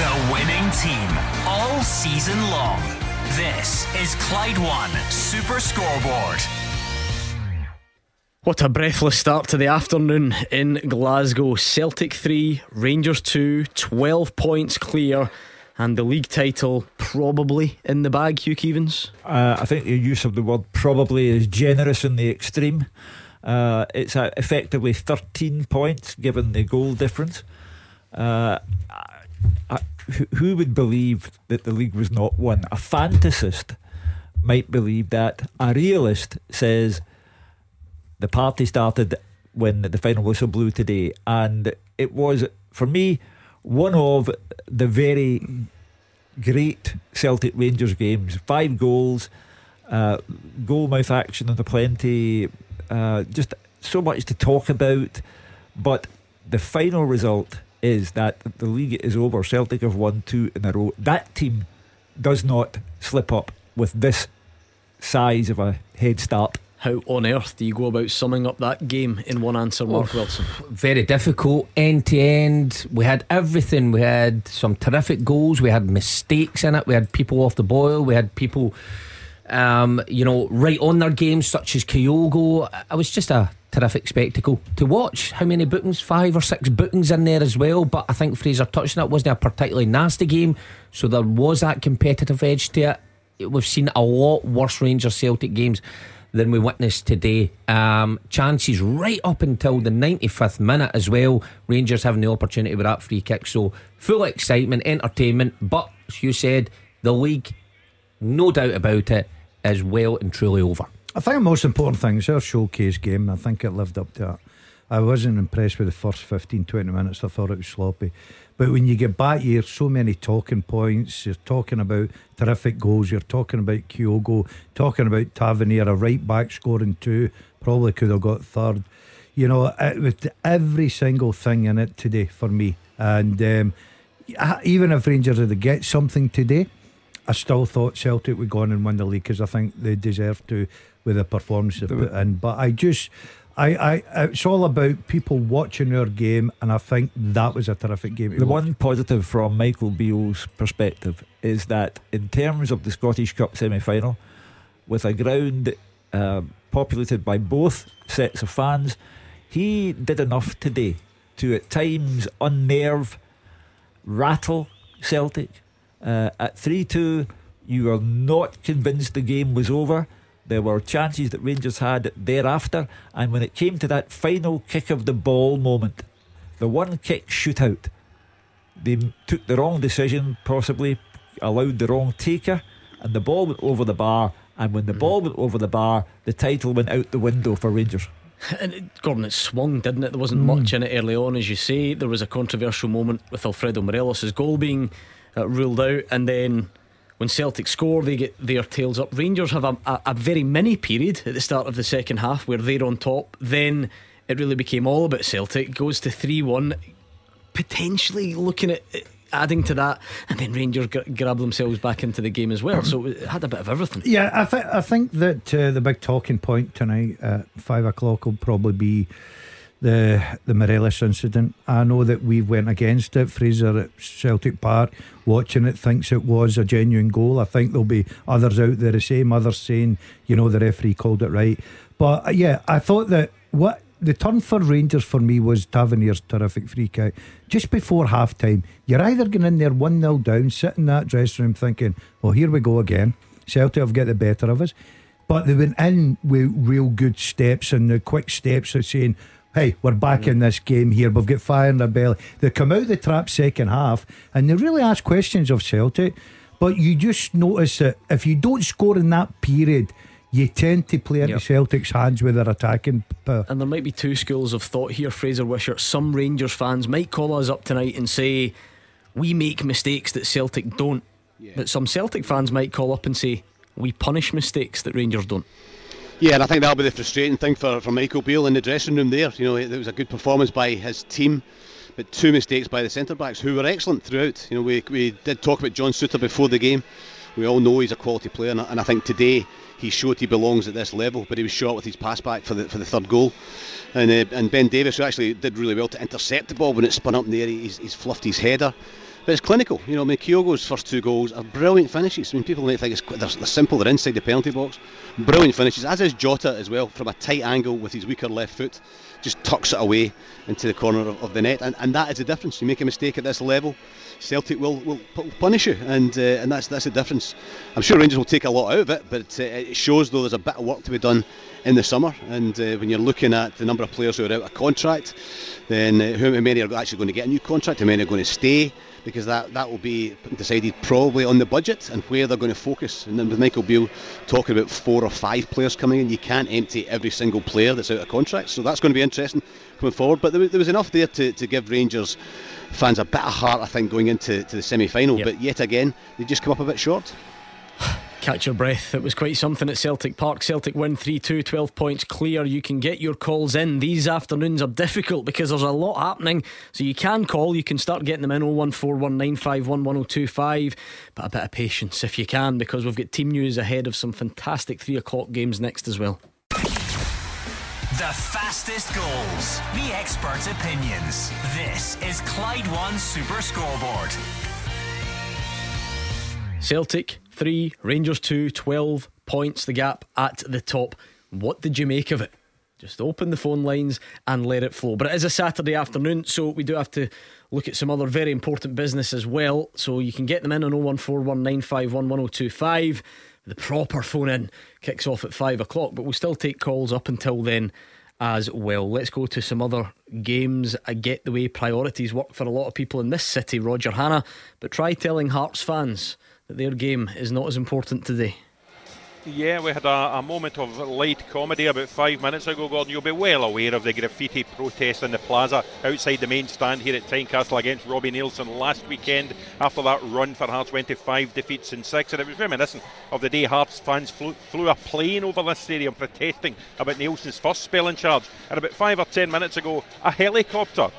The winning team all season long. This is Clyde One Super Scoreboard. What a breathless start to the afternoon in Glasgow. Celtic 3, Rangers 2, 12 points clear, and the league title probably in the bag, Hugh Keevins? Uh, I think your use of the word probably is generous in the extreme. Uh, it's uh, effectively 13 points given the goal difference. Uh, I, who would believe that the league was not won? A fantasist might believe that. A realist says the party started when the final whistle blew today, and it was for me one of the very great Celtic Rangers games. Five goals, uh, goal mouth action and the plenty, uh, just so much to talk about. But the final result is that the league is over. Celtic have won two in a row. That team does not slip up with this size of a head start how on earth do you go about summing up that game in one answer, Mark oh, Wilson? Very difficult, end to end. We had everything. We had some terrific goals. We had mistakes in it. We had people off the boil. We had people, um, you know, right on their games, such as Kyogo. It was just a terrific spectacle to watch. How many bookings? Five or six bookings in there as well. But I think Fraser touched on it. wasn't a particularly nasty game, so there was that competitive edge to it. We've seen a lot worse Rangers Celtic games than we witnessed today. Um, chances right up until the 95th minute as well. Rangers having the opportunity with that free kick. So full excitement, entertainment. But as you said, the league, no doubt about it, is well and truly over. I think the most important thing is our showcase game. I think it lived up to that. I wasn't impressed with the first 15, 20 minutes. I thought it was sloppy. But when you get back here, so many talking points. You're talking about terrific goals. You're talking about Kyogo, talking about Tavernier, a right back scoring two. Probably could have got third. You know, it, with every single thing in it today for me. And um, even if Rangers had to get something today, I still thought Celtic would go on and win the league because I think they deserve to with the performance they put in. But I just I, I, it's all about people watching our game, and I think that was a terrific game. The watch. one positive from Michael Beale's perspective is that, in terms of the Scottish Cup semi final, with a ground uh, populated by both sets of fans, he did enough today to at times unnerve, rattle Celtic. Uh, at 3 2, you were not convinced the game was over. There were chances that Rangers had thereafter, and when it came to that final kick of the ball moment, the one kick shootout, they took the wrong decision, possibly allowed the wrong taker, and the ball went over the bar. And when the mm. ball went over the bar, the title went out the window for Rangers. And it, Gordon, it swung, didn't it? There wasn't mm. much in it early on, as you say. There was a controversial moment with Alfredo Morelos' goal being uh, ruled out, and then when Celtic score, they get their tails up. Rangers have a, a, a, very mini period at the start of the second half where they're on top. Then it really became all about Celtic. Goes to 3 1, potentially looking at adding to that, and then Rangers g- grab themselves back into the game as well. So it had a bit of everything. Yeah, I, th- I think that uh, the big talking point tonight at 5 o'clock will probably be the the Morelos incident. I know that we went against it. Fraser at Celtic Park watching it thinks it was a genuine goal. I think there'll be others out there the same, others saying, you know, the referee called it right. But uh, yeah, I thought that what the turn for Rangers for me was Tavernier's terrific free kick. Just before half time, you're either going in there 1 0 down, sitting in that dressing room thinking, well, here we go again. Celtic have got the better of us. But they went in with real good steps and the quick steps of saying, hey, we're back in this game here. We've got fire in their belly. They come out the trap second half and they really ask questions of Celtic. But you just notice that if you don't score in that period, you tend to play into yep. Celtic's hands with their attacking power. And there might be two schools of thought here, Fraser Wishart. Some Rangers fans might call us up tonight and say, we make mistakes that Celtic don't. Yeah. But some Celtic fans might call up and say, we punish mistakes that Rangers don't. Yeah, and I think that'll be the frustrating thing for, for Michael Beale in the dressing room there. You know, it was a good performance by his team, but two mistakes by the centre backs who were excellent throughout. You know, we, we did talk about John Souttar before the game. We all know he's a quality player, and I think today he showed he belongs at this level. But he was short with his pass back for the for the third goal, and uh, and Ben Davies who actually did really well to intercept the ball when it spun up in the air. He's, he's fluffed his header. But it's clinical. You know, I mean, Kyogo's first two goals are brilliant finishes. I mean, people might think it's they're, they're simple. They're inside the penalty box. Brilliant finishes, as is Jota as well, from a tight angle with his weaker left foot, just tucks it away into the corner of, of the net, and, and that is the difference. You make a mistake at this level, Celtic will, will punish you, and uh, and that's that's the difference. I'm sure Rangers will take a lot out of it, but uh, it shows though there's a bit of work to be done in the summer. And uh, when you're looking at the number of players who are out of contract, then uh, how many are actually going to get a new contract, how many are going to stay, because that, that will be decided probably on the budget and where they're going to focus. And then with Michael Beale talking about four or five players coming in, you can't empty every single player that's out of contract. So that's going to be interesting coming forward. But there, there was enough there to, to give Rangers fans a bit of heart, I think, going into to the semi final. Yep. But yet again, they just come up a bit short. Catch your breath. It was quite something at Celtic Park. Celtic win 3 2, 12 points clear. You can get your calls in. These afternoons are difficult because there's a lot happening. So you can call, you can start getting them in 01419511025. But a bit of patience if you can because we've got team news ahead of some fantastic 3 o'clock games next as well. The fastest goals, the experts' opinions. This is Clyde One Super Scoreboard. Celtic 3, Rangers 2, 12 points the gap at the top. What did you make of it? Just open the phone lines and let it flow. But it is a Saturday afternoon, so we do have to look at some other very important business as well. So you can get them in on 01419511025. The proper phone in kicks off at 5 o'clock, but we'll still take calls up until then as well. Let's go to some other games. I get the way priorities work for a lot of people in this city, Roger Hannah, but try telling Hearts fans that their game is not as important today. Yeah, we had a, a, moment of light comedy about five minutes ago, Gordon. You'll be well aware of the graffiti protest in the plaza outside the main stand here at Tynecastle against Robbie Neilson last weekend after that run for Hearts went to five defeats in six. And it was reminiscent of the day Hearts fans flew, flew a plane over this stadium protesting about Neilson's first spell in charge. And about five or ten minutes ago, a helicopter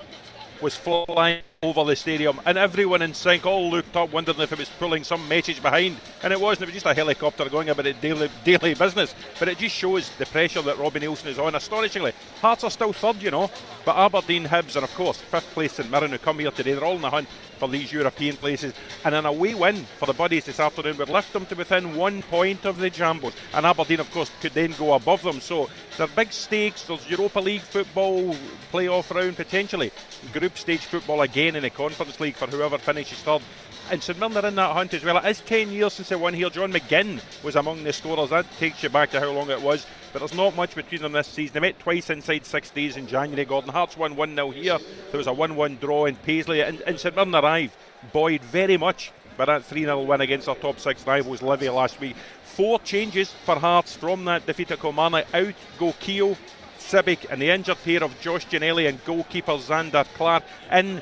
was flying over the stadium, and everyone in sync all looked up, wondering if it was pulling some message behind, and it wasn't. It was just a helicopter going about its daily, daily business. But it just shows the pressure that Robbie Neilson is on. Astonishingly, Hearts are still third, you know, but Aberdeen, Hibs, and of course fifth place St Mirren who come here today. They're all in the hunt for these European places, and an away win for the Buddies this afternoon would lift them to within one point of the Jambos, and Aberdeen, of course, could then go above them. So there are big stakes. There's Europa League football playoff round potentially, group stage football again in the Conference League for whoever finishes third. And St Mirren are in that hunt as well. It is 10 years since they won here. John McGinn was among the scorers. That takes you back to how long it was. But there's not much between them this season. They met twice inside six days in January. Gordon Hearts won 1 0 here. There was a 1 1 draw in Paisley. And, and St Mirren arrived buoyed very much by that 3 0 win against our top six rivals, Livy, last week. Four changes for Hearts from that defeat at Kilmarnock. Out go Keogh, Sibbick, and the injured pair of Josh Ginnelly and goalkeeper Zander Clark. In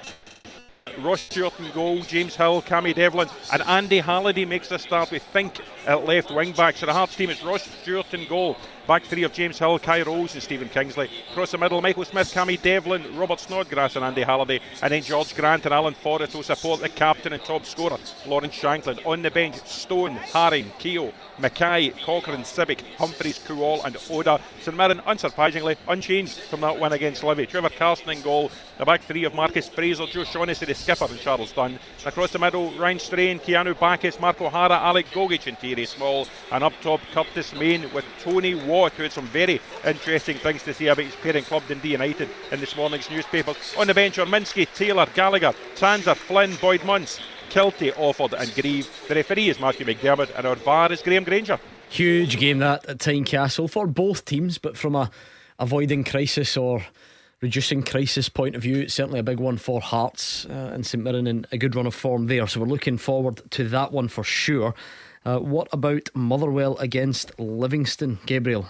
Ross Stewart in goal, James Hill, Cammy Devlin, and Andy Halliday makes the start, we think, at left wing back. So the Hearts team is Ross Stewart in goal, Back three of James Hill, Kye Rowles, and Stephen Kingsley. Across the middle, Michael Smith, Cammy Devlin, Robert Snodgrass and Andy Halliday. And then Jorge Grant and Alan Forrest will support the captain and top scorer, Lawrence Shankland. On the bench, Stone, Haring, Keogh, Mackay, Cochrane, Sibbick, Humphreys, Kuol and Oda. St Mirren, unsurprisingly, unchanged from that win against Livy. Trevor Carson in goal. The back three of Marcus Fraser, Joe Shaughnessy, the skipper, and Charles Dunne. Across the middle, Ryan Strain, Keanu Baccus, Mark O'Hara, Alec Gogic, and Thierry Small. And up top, Curtis Main with Tony Watt, who had some very interesting things to say about his parent club Dundee United in this morning's newspapers. On the bench are Minsky, Taylor, Gallagher, Tanser, Flynn, Boyd Munce, Kiltie, Offord and Grieve. The referee is Matthew McDermott and our VAR is Graham Grainger. Huge game that at Tynecastle for both teams, but from a avoiding crisis or reducing crisis point of view, it's certainly a big one for Hearts uh, and St Mirren in a good run of form there. So we're looking forward to that one for sure. Uh, what about Motherwell against Livingston, Gabriel?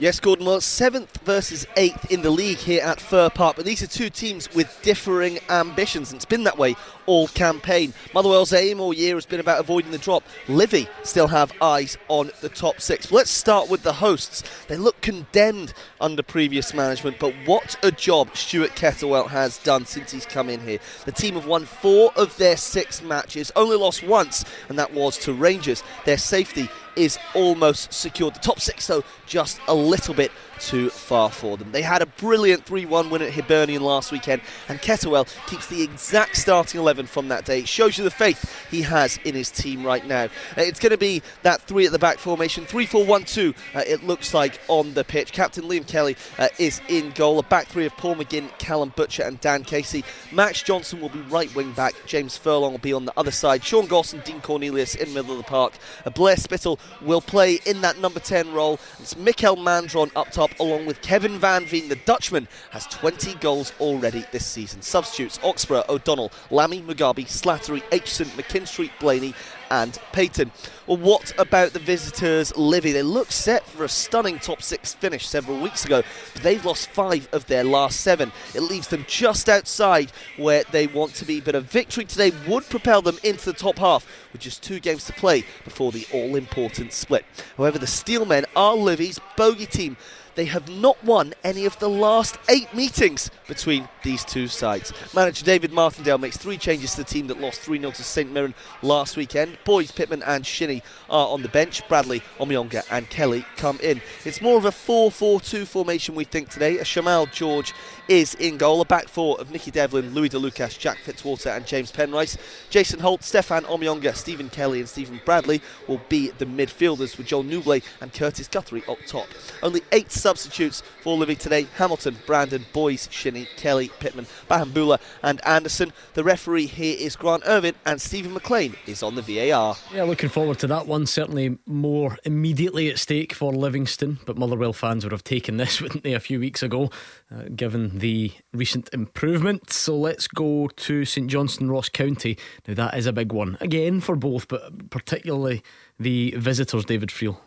Yes, Gordon. Well, seventh versus eighth in the league here at Fir Park, but these are two teams with differing ambitions, and it's been that way all campaign. Motherwell's aim all year has been about avoiding the drop. Livy still have eyes on the top six. Let's start with the hosts. They look condemned under previous management, but what a job Stuart Kettlewell has done since he's come in here. The team have won four of their six matches, only lost once, and that was to Rangers. Their safety is almost secured. The top six, though, just a little bit too far for them. They had a brilliant 3 1 win at Hibernian last weekend, and Kettlewell keeps the exact starting 11 from that day. It shows you the faith he has in his team right now. Uh, it's going to be that three at the back formation 3 4 1 2, uh, it looks like on the pitch. Captain Liam Kelly uh, is in goal. A back three of Paul McGinn, Callum Butcher, and Dan Casey. Max Johnston will be right wing back. James Furlong will be on the other side. Sean Gawson, Dean Cornelius in middle of the park. Uh, Blair Spittal will play in that number 10 role. It's Mikael Mandron up top along with Kevin Van Veen. The Dutchman has 20 goals already this season. Substitutes Oxborough, O'Donnell, Lamie, Mugabi, Slattery, Aitchison, McKinstry, Blaney, and Payton. Well, what about the visitors, Livy? They looked set for a stunning top six finish several weeks ago, but they've lost five of their last seven. It leaves them just outside where they want to be, but a victory today would propel them into the top half with just two games to play before the all important split. However, the Steelmen are Livy's bogey team they have not won any of the last eight meetings between these two sides. Manager David Martindale makes three changes to the team that lost 3 0 to St Mirren last weekend. Boyes, Pittman, and Shinnie are on the bench. Bradley, Omeonga, and Kelly come in. It's more of a 4 4 2 formation, we think, today. A Shamal George is in goal. A back four of Nicky Devlin, Louis De Lucas, Jack Fitzwater, and James Penrice. Jason Holt, Stefan Omeonga, Stephen Kelly, and Stephen Bradley will be the midfielders with Joel Nouble and Kurtis Guthrie up top. Only eight substitutes for Livy today Hamilton, Brandon, Boyes, Shinnie, Kelly, Pittman, Bahamboula, and Anderson. The referee here is Grant Irvine, and Stephen McLean is on the VAR. Yeah, looking forward to that one. Certainly more immediately at stake for Livingston, but Motherwell fans would have taken this, wouldn't they, a few weeks ago, uh, given the recent improvement. So let's go to St Johnstone Ross County. Now, that is a big one. Again, for both, but particularly the visitors, David Friel.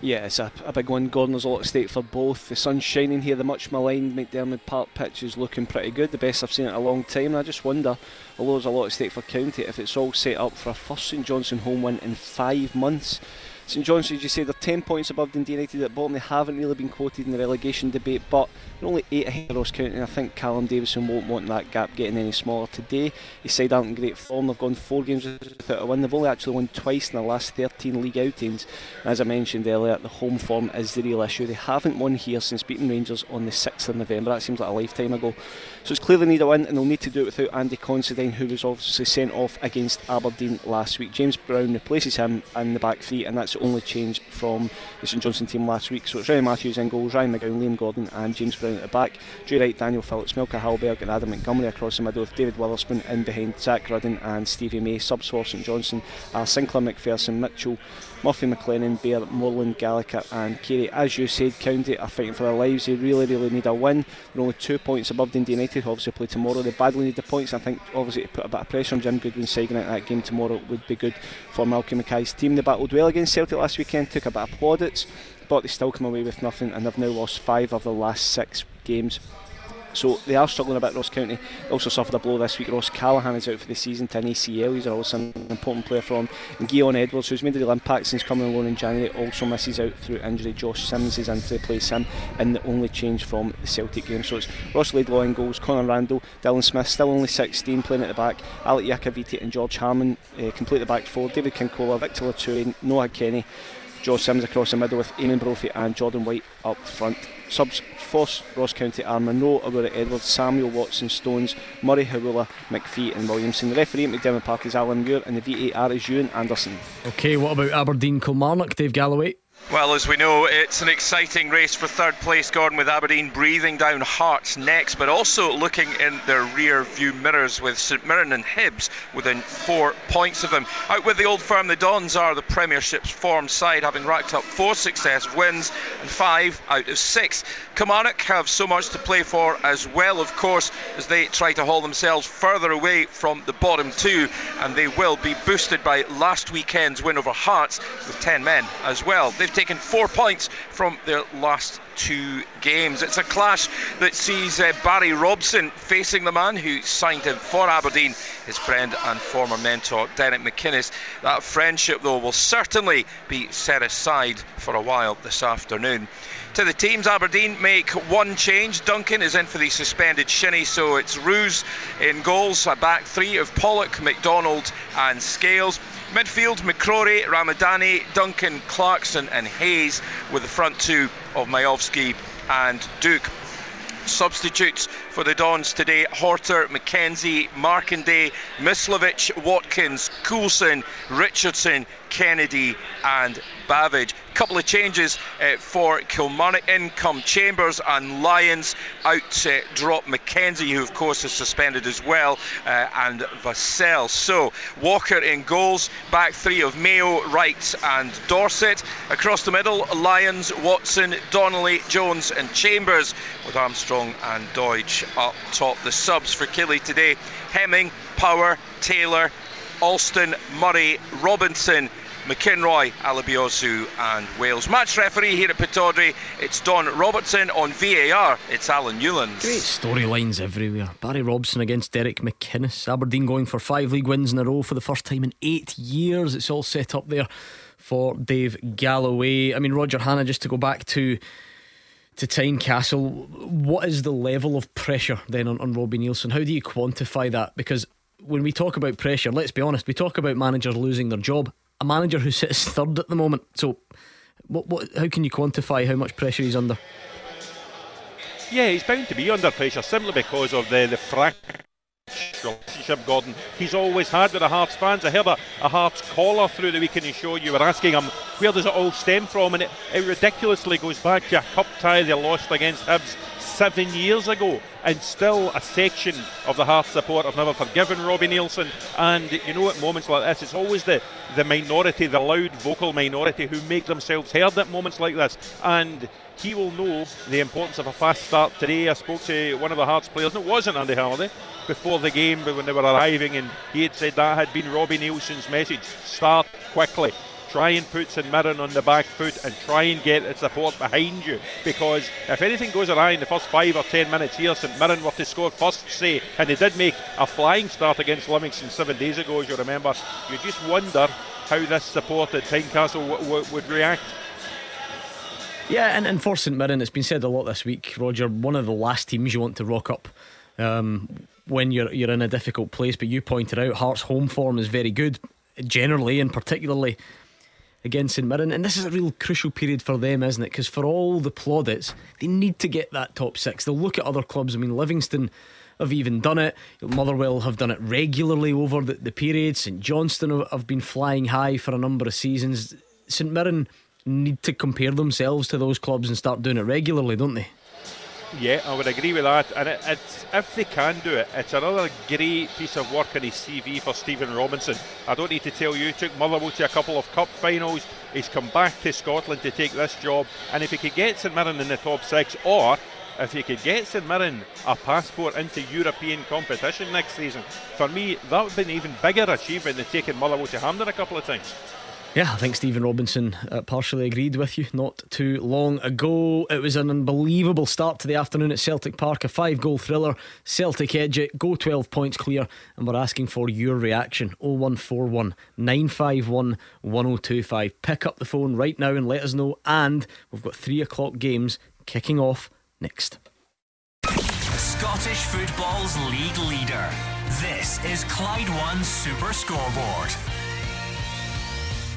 Yeah, it's a, a big one. Gordon, there's a lot at stake for both. The sun's shining here, the much maligned McDiarmid Park pitch is looking pretty good, the best I've seen in a long time. And I just wonder, although there's a lot at stake for County, if it's all set up for a first St Johnstone home win in five months. St Johnstone, as you say, they're 10 points above Dundee United at bottom. They haven't really been quoted in the relegation debate, but they're only 8 ahead of Ross County. And I think Callum Davidson won't want that gap getting any smaller today. His side aren't in great form. They've gone four games without a win. They've only actually won twice in the last 13 league outings. And as I mentioned earlier, the home form is the real issue. They haven't won here since beating Rangers on the 6th of November. That seems like a lifetime ago. So it's clearly need a win, and they'll need to do it without Andy Considine, who was obviously sent off against Aberdeen last week. James Brown replaces him in the back three, and that's the only change from the St Johnstone team last week. So it's Ryan Matthews in goals, Ryan McGowan, Liam Gordon, and James Brown at the back. Drey Wright, Daniel Phillips, Melker Hallberg, and Adam Montgomery across the middle, with David Witherspoon in behind Zak Rudden and Stevie May. Subs for St Johnstone are Sinclair McPherson, Mitchell. Murphy McLennan, Bear, Moreland, Gallagher, and Carey. As you said, County are fighting for their lives. They really, really need a win. They're only two points above Dundee United, who obviously play tomorrow. They badly need the points. I think, obviously, to put a bit of pressure on Jim Goodwin side in that game tomorrow would be good for Malcolm Mackay's team. They battled well against Celtic last weekend, took a bit of plaudits, but they still come away with nothing, and they've now lost five of the last six games. So they are struggling a bit, Ross County. Also suffered a blow this week. Ross Callaghan is out for the season to an ACL. He's also an important player from and Guion Edwards, who's made a real impact since coming alone in January, also misses out through injury. Josh Sims is in to replace him in the only change from the Celtic game. So it's Ross Laidlaw in goals, Conor Randall, Dylan Smith, still only 16, playing at the back. Alec Iacovitti and George Harmon uh, complete the back four. David Kinkola, Victor Latoure, Noah Kenny. Josh Sims across the middle with Eamon Brophy and Jordan White up front. Subs Ross County Munro, Owura Edwards, Samuel Watson, Stones, Murray, Hawula, McPhee and Williamson. The referee at McDiarmid Park is Alan Muir and the VAR is Ewan Anderson. Okay, what about Aberdeen Kilmarnock, Dave Galloway? Well, as we know, it's an exciting race for third place, Gordon, with Aberdeen breathing down Hearts next, but also looking in their rear view mirrors with St Mirren and Hibs within four points of them. Out with the old firm, the Dons are the Premiership's form side, having racked up four successive wins and five out of six. Kilmarnock have so much to play for as well, of course, as they try to haul themselves further away from the bottom two, and they will be boosted by last weekend's win over Hearts with 10 men as well. They've taken four points from their last two games. It's a clash that sees uh, Barry Robson facing the man who signed him for Aberdeen, his friend and former mentor Derek McInnes. That friendship, though, will certainly be set aside for a while this afternoon. To the teams, Aberdeen make one change. Duncan is in for the suspended Shinnie, so it's Roos in goals, a back three of Pollock, McDonald, and Scales. Midfield, McCrorie, Ramadani, Duncan, Clarkson, and Hayes, with the front two of Miovski and Duk. Substitutes for the Dons today Horter, McKenzie, Markanday, Myslovic, Watkins, Coulson, Richardson, Kennedy, and Bavidge. Couple of changes uh, for Kilmarnock. In come Chambers and Lyons. Out uh, drop McKenzie, who of course is suspended as well, uh, and Vassell. So Walker in goals. Back three of Mayo, Wright, and Dorsett. Across the middle, Lyons, Watson, Donnelly, Jones, and Chambers, with Armstrong and Deutsch up top. The subs for Killie today: Hemming, Power, Taylor, Alston, Murray, Robinson. McInroy, Alabiosu, and Wales. Match referee here at Pittodrie, it's Don Robertson. On VAR, it's Alan Newlands. Great storylines everywhere. Barry Robson against Derek McInnes. Aberdeen going for five league wins in a row for the first time in eight years. It's all set up there for Dave Galloway. I mean, Roger Hannah, just to go back to to Tynecastle. what is the level of pressure then on, on Robbie Neilson? How do you quantify that? Because when we talk about pressure, let's be honest, we talk about managers losing their job a manager who sits third at the moment. So, what, what, how can you quantify how much pressure he's under? Yeah, he's bound to be under pressure simply because of the the fracture relationship, Gordon. He's always had with the Hearts fans. I heard a, a Hearts caller through the weekend show. You were asking him where does it all stem from, and it, it ridiculously goes back to a cup tie they lost against Hibs seven years ago, and still a section of the Hearts support have never forgiven Robbie Neilson. And you know, at moments like this, it's always the, the minority, the loud vocal minority, who make themselves heard at moments like this. And he will know the importance of a fast start today. I spoke to one of the Hearts players, and it wasn't Andy Halliday, before the game, but when they were arriving, and he had said that had been Robbie Neilson's message start quickly try and put St Mirren on the back foot and try and get support behind you because if anything goes awry in the first five or ten minutes here, St Mirren were to score first, say, and they did make a flying start against Livingston seven days ago, as you remember, you just wonder how this support at Tynecastle w- w- would react. Yeah, and, and for St Mirren, it's been said a lot this week, Roger, one of the last teams you want to rock up. Um, when you're you're in a difficult place, but you pointed out Hearts' home form is very good, generally and particularly against St Mirren. And this is a real crucial period for them, isn't it? Because for all the plaudits, they need to get that top six. They'll look at other clubs. I mean, Livingston have even done it. Motherwell have done it regularly over the, the period. St Johnstone have been flying high for a number of seasons. St Mirren need to compare themselves to those clubs and start doing it regularly, don't they? Yeah, I would agree with that. And it, it's if they can do it, it's another great piece of work in his CV for Stephen Robinson. I don't need to tell you, he took Motherwell to a couple of cup finals. He's come back to Scotland to take this job. And if he could get St Mirren in the top six, or if he could get St Mirren a passport into European competition next season, for me, that would be an even bigger achievement than taking Motherwell to Hampden a couple of times. Yeah, I think Stephen Robinson uh, partially agreed with you not too long ago. It was an unbelievable start to the afternoon at Celtic Park, a five goal thriller. Celtic edge it, go 12 points clear, and we're asking for your reaction 0141 951 1025. Pick up the phone right now and let us know. And we've got three o'clock games kicking off next. Scottish football's league leader. This is Clyde One Super Scoreboard.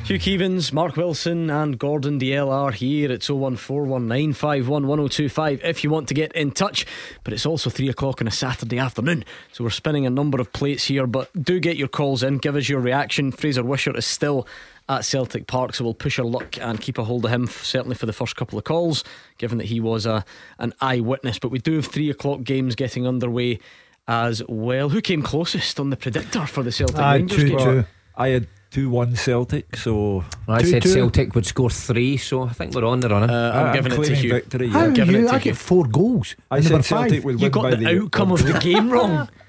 Hugh Keevins, Mark Wilson, and Gordon Dalziel are here. It's 01419511025 if you want to get in touch. But it's also 3 o'clock on a Saturday afternoon. So we're spinning a number of plates here. But do get your calls in. Give us your reaction. Fraser Wishart is still at Celtic Park, so we'll push our luck and keep a hold of him, certainly for the first couple of calls, given that he was a, an eyewitness. But we do have 3 o'clock games getting underway as well. Who came closest on the predictor for the Celtic Uh, Rangers two, game? two. I had 2 1 Celtic, so. I two, said two. Celtic would score three, so I think we're on the running. Uh, I'm I'm giving it to claiming Hugh. victory, How yeah. Giving you? it to I Hugh. get four goals. I said Celtic five. would You got by the, the outcome of the game wrong.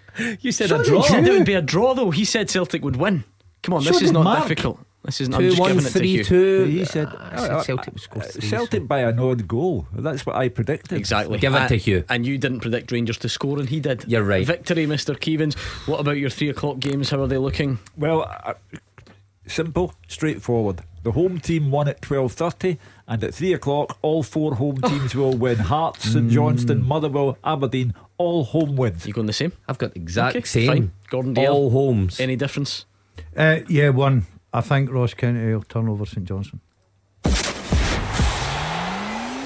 You said So a draw. you. Said it would be a draw, though. He said Celtic would win. Come on, So this is not Mark. difficult. This isn't. I'm just one giving it to three two. He said, I said Celtic would score three. Celtic so- by an odd goal. That's what I predicted. Exactly. Give it to And- Hugh. And you didn't predict Rangers to score, and he did. You're right. Victory, Mr. Keevins. What about your three o'clock games? How are they looking? Well, uh, simple, straightforward. The home team won at twelve thirty, and at three o'clock, all four home teams will win. Hearts, St Johnstone, Motherwell, Aberdeen, all home wins. You going the same? I've got the exact Okay, same. fine. Gordon Dalziel. All homes. Any difference? Uh, yeah, one I think Ross County will turn over St Johnstone.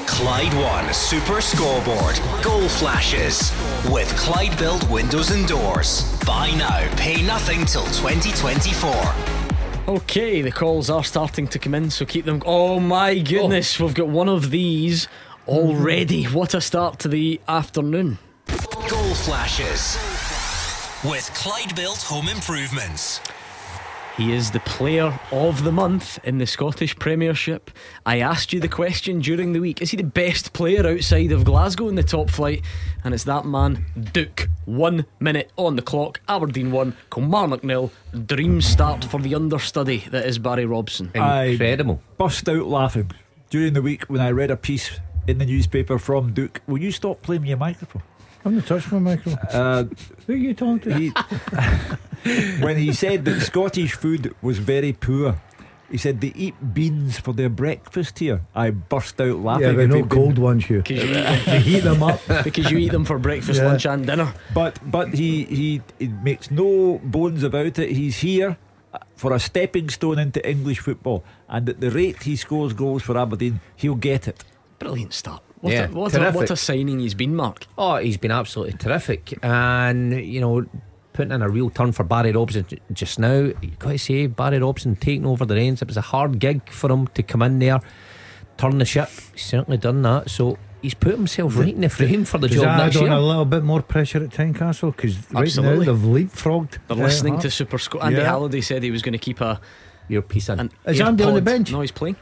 Clyde One Super Scoreboard. Goal flashes. With Clyde Built Windows and Doors. Buy now, pay nothing till 2024. Okay, the calls are starting to come in, so keep them. Oh my goodness, oh. we've got one of these already. Mm-hmm. What a start to the afternoon. Goal flashes. With Clyde Built Home Improvements. He is the player of the month in the Scottish Premiership. I asked you the question during the week is he the best player outside of Glasgow in the top flight? And it's that man, Duk. One minute on the clock. Aberdeen 1, Kilmarnock nil. Dream start for the understudy that is Barry Robson. Incredible. I bust out laughing during the week when I read a piece in the newspaper from Duk. Will you stop playing me your microphone? I'm not touching my microphone. Uh, Who are you talking to? he, when he said that Scottish food was very poor, he said they eat beans for their breakfast here. I burst out laughing. yeah, but If no he'd been- cold ones, you. Because you, eat They heat them up. because you eat them for breakfast, Yeah. lunch, and dinner. But but he, he he makes no bones about it. He's here for a stepping stone into English football, and at the rate he scores goals for Aberdeen, he'll get it. Brilliant start. What, Yeah, a, what, a, what a signing he's been, Mark. Oh, he's been absolutely terrific. And, you know, putting in a real turn for Barry Robson just now. You've got to say, Barry Robson taking over the reins. It was a hard gig for him to come in there, turn the ship. He's certainly done that. So he's put himself right in the frame for the Does job that next add year. a little bit more pressure at Tynecastle? Because right Absolutely. now they've leapfrogged. They're uh, listening to Super Sco- Andy Yeah. Halliday said he was going to keep a Your piece in. an Is Andy on the bench? No, he's playing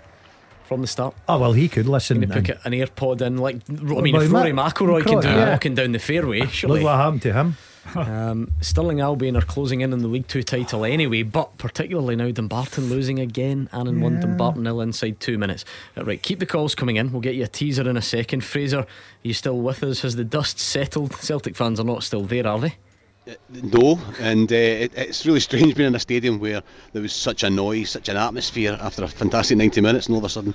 from the start. Oh well, he could listen. And- pick an AirPod in, like I mean, if he Rory McIlroy can do it yeah. walking down the fairway, Look surely. what happened to him. Um, Stirling Albion are closing in on the League Two title anyway, but particularly now Dumbarton losing again, and in one Yeah. Dumbarton nil inside two minutes. Uh, right, keep the calls coming in. We'll get you a teaser in a second. Fraser, are you still with us? Has the dust settled? Celtic fans are not still there, are they? No, and uh, it, it's really strange being in a stadium where there was such a noise, such an atmosphere after a fantastic 90 minutes, and all of a sudden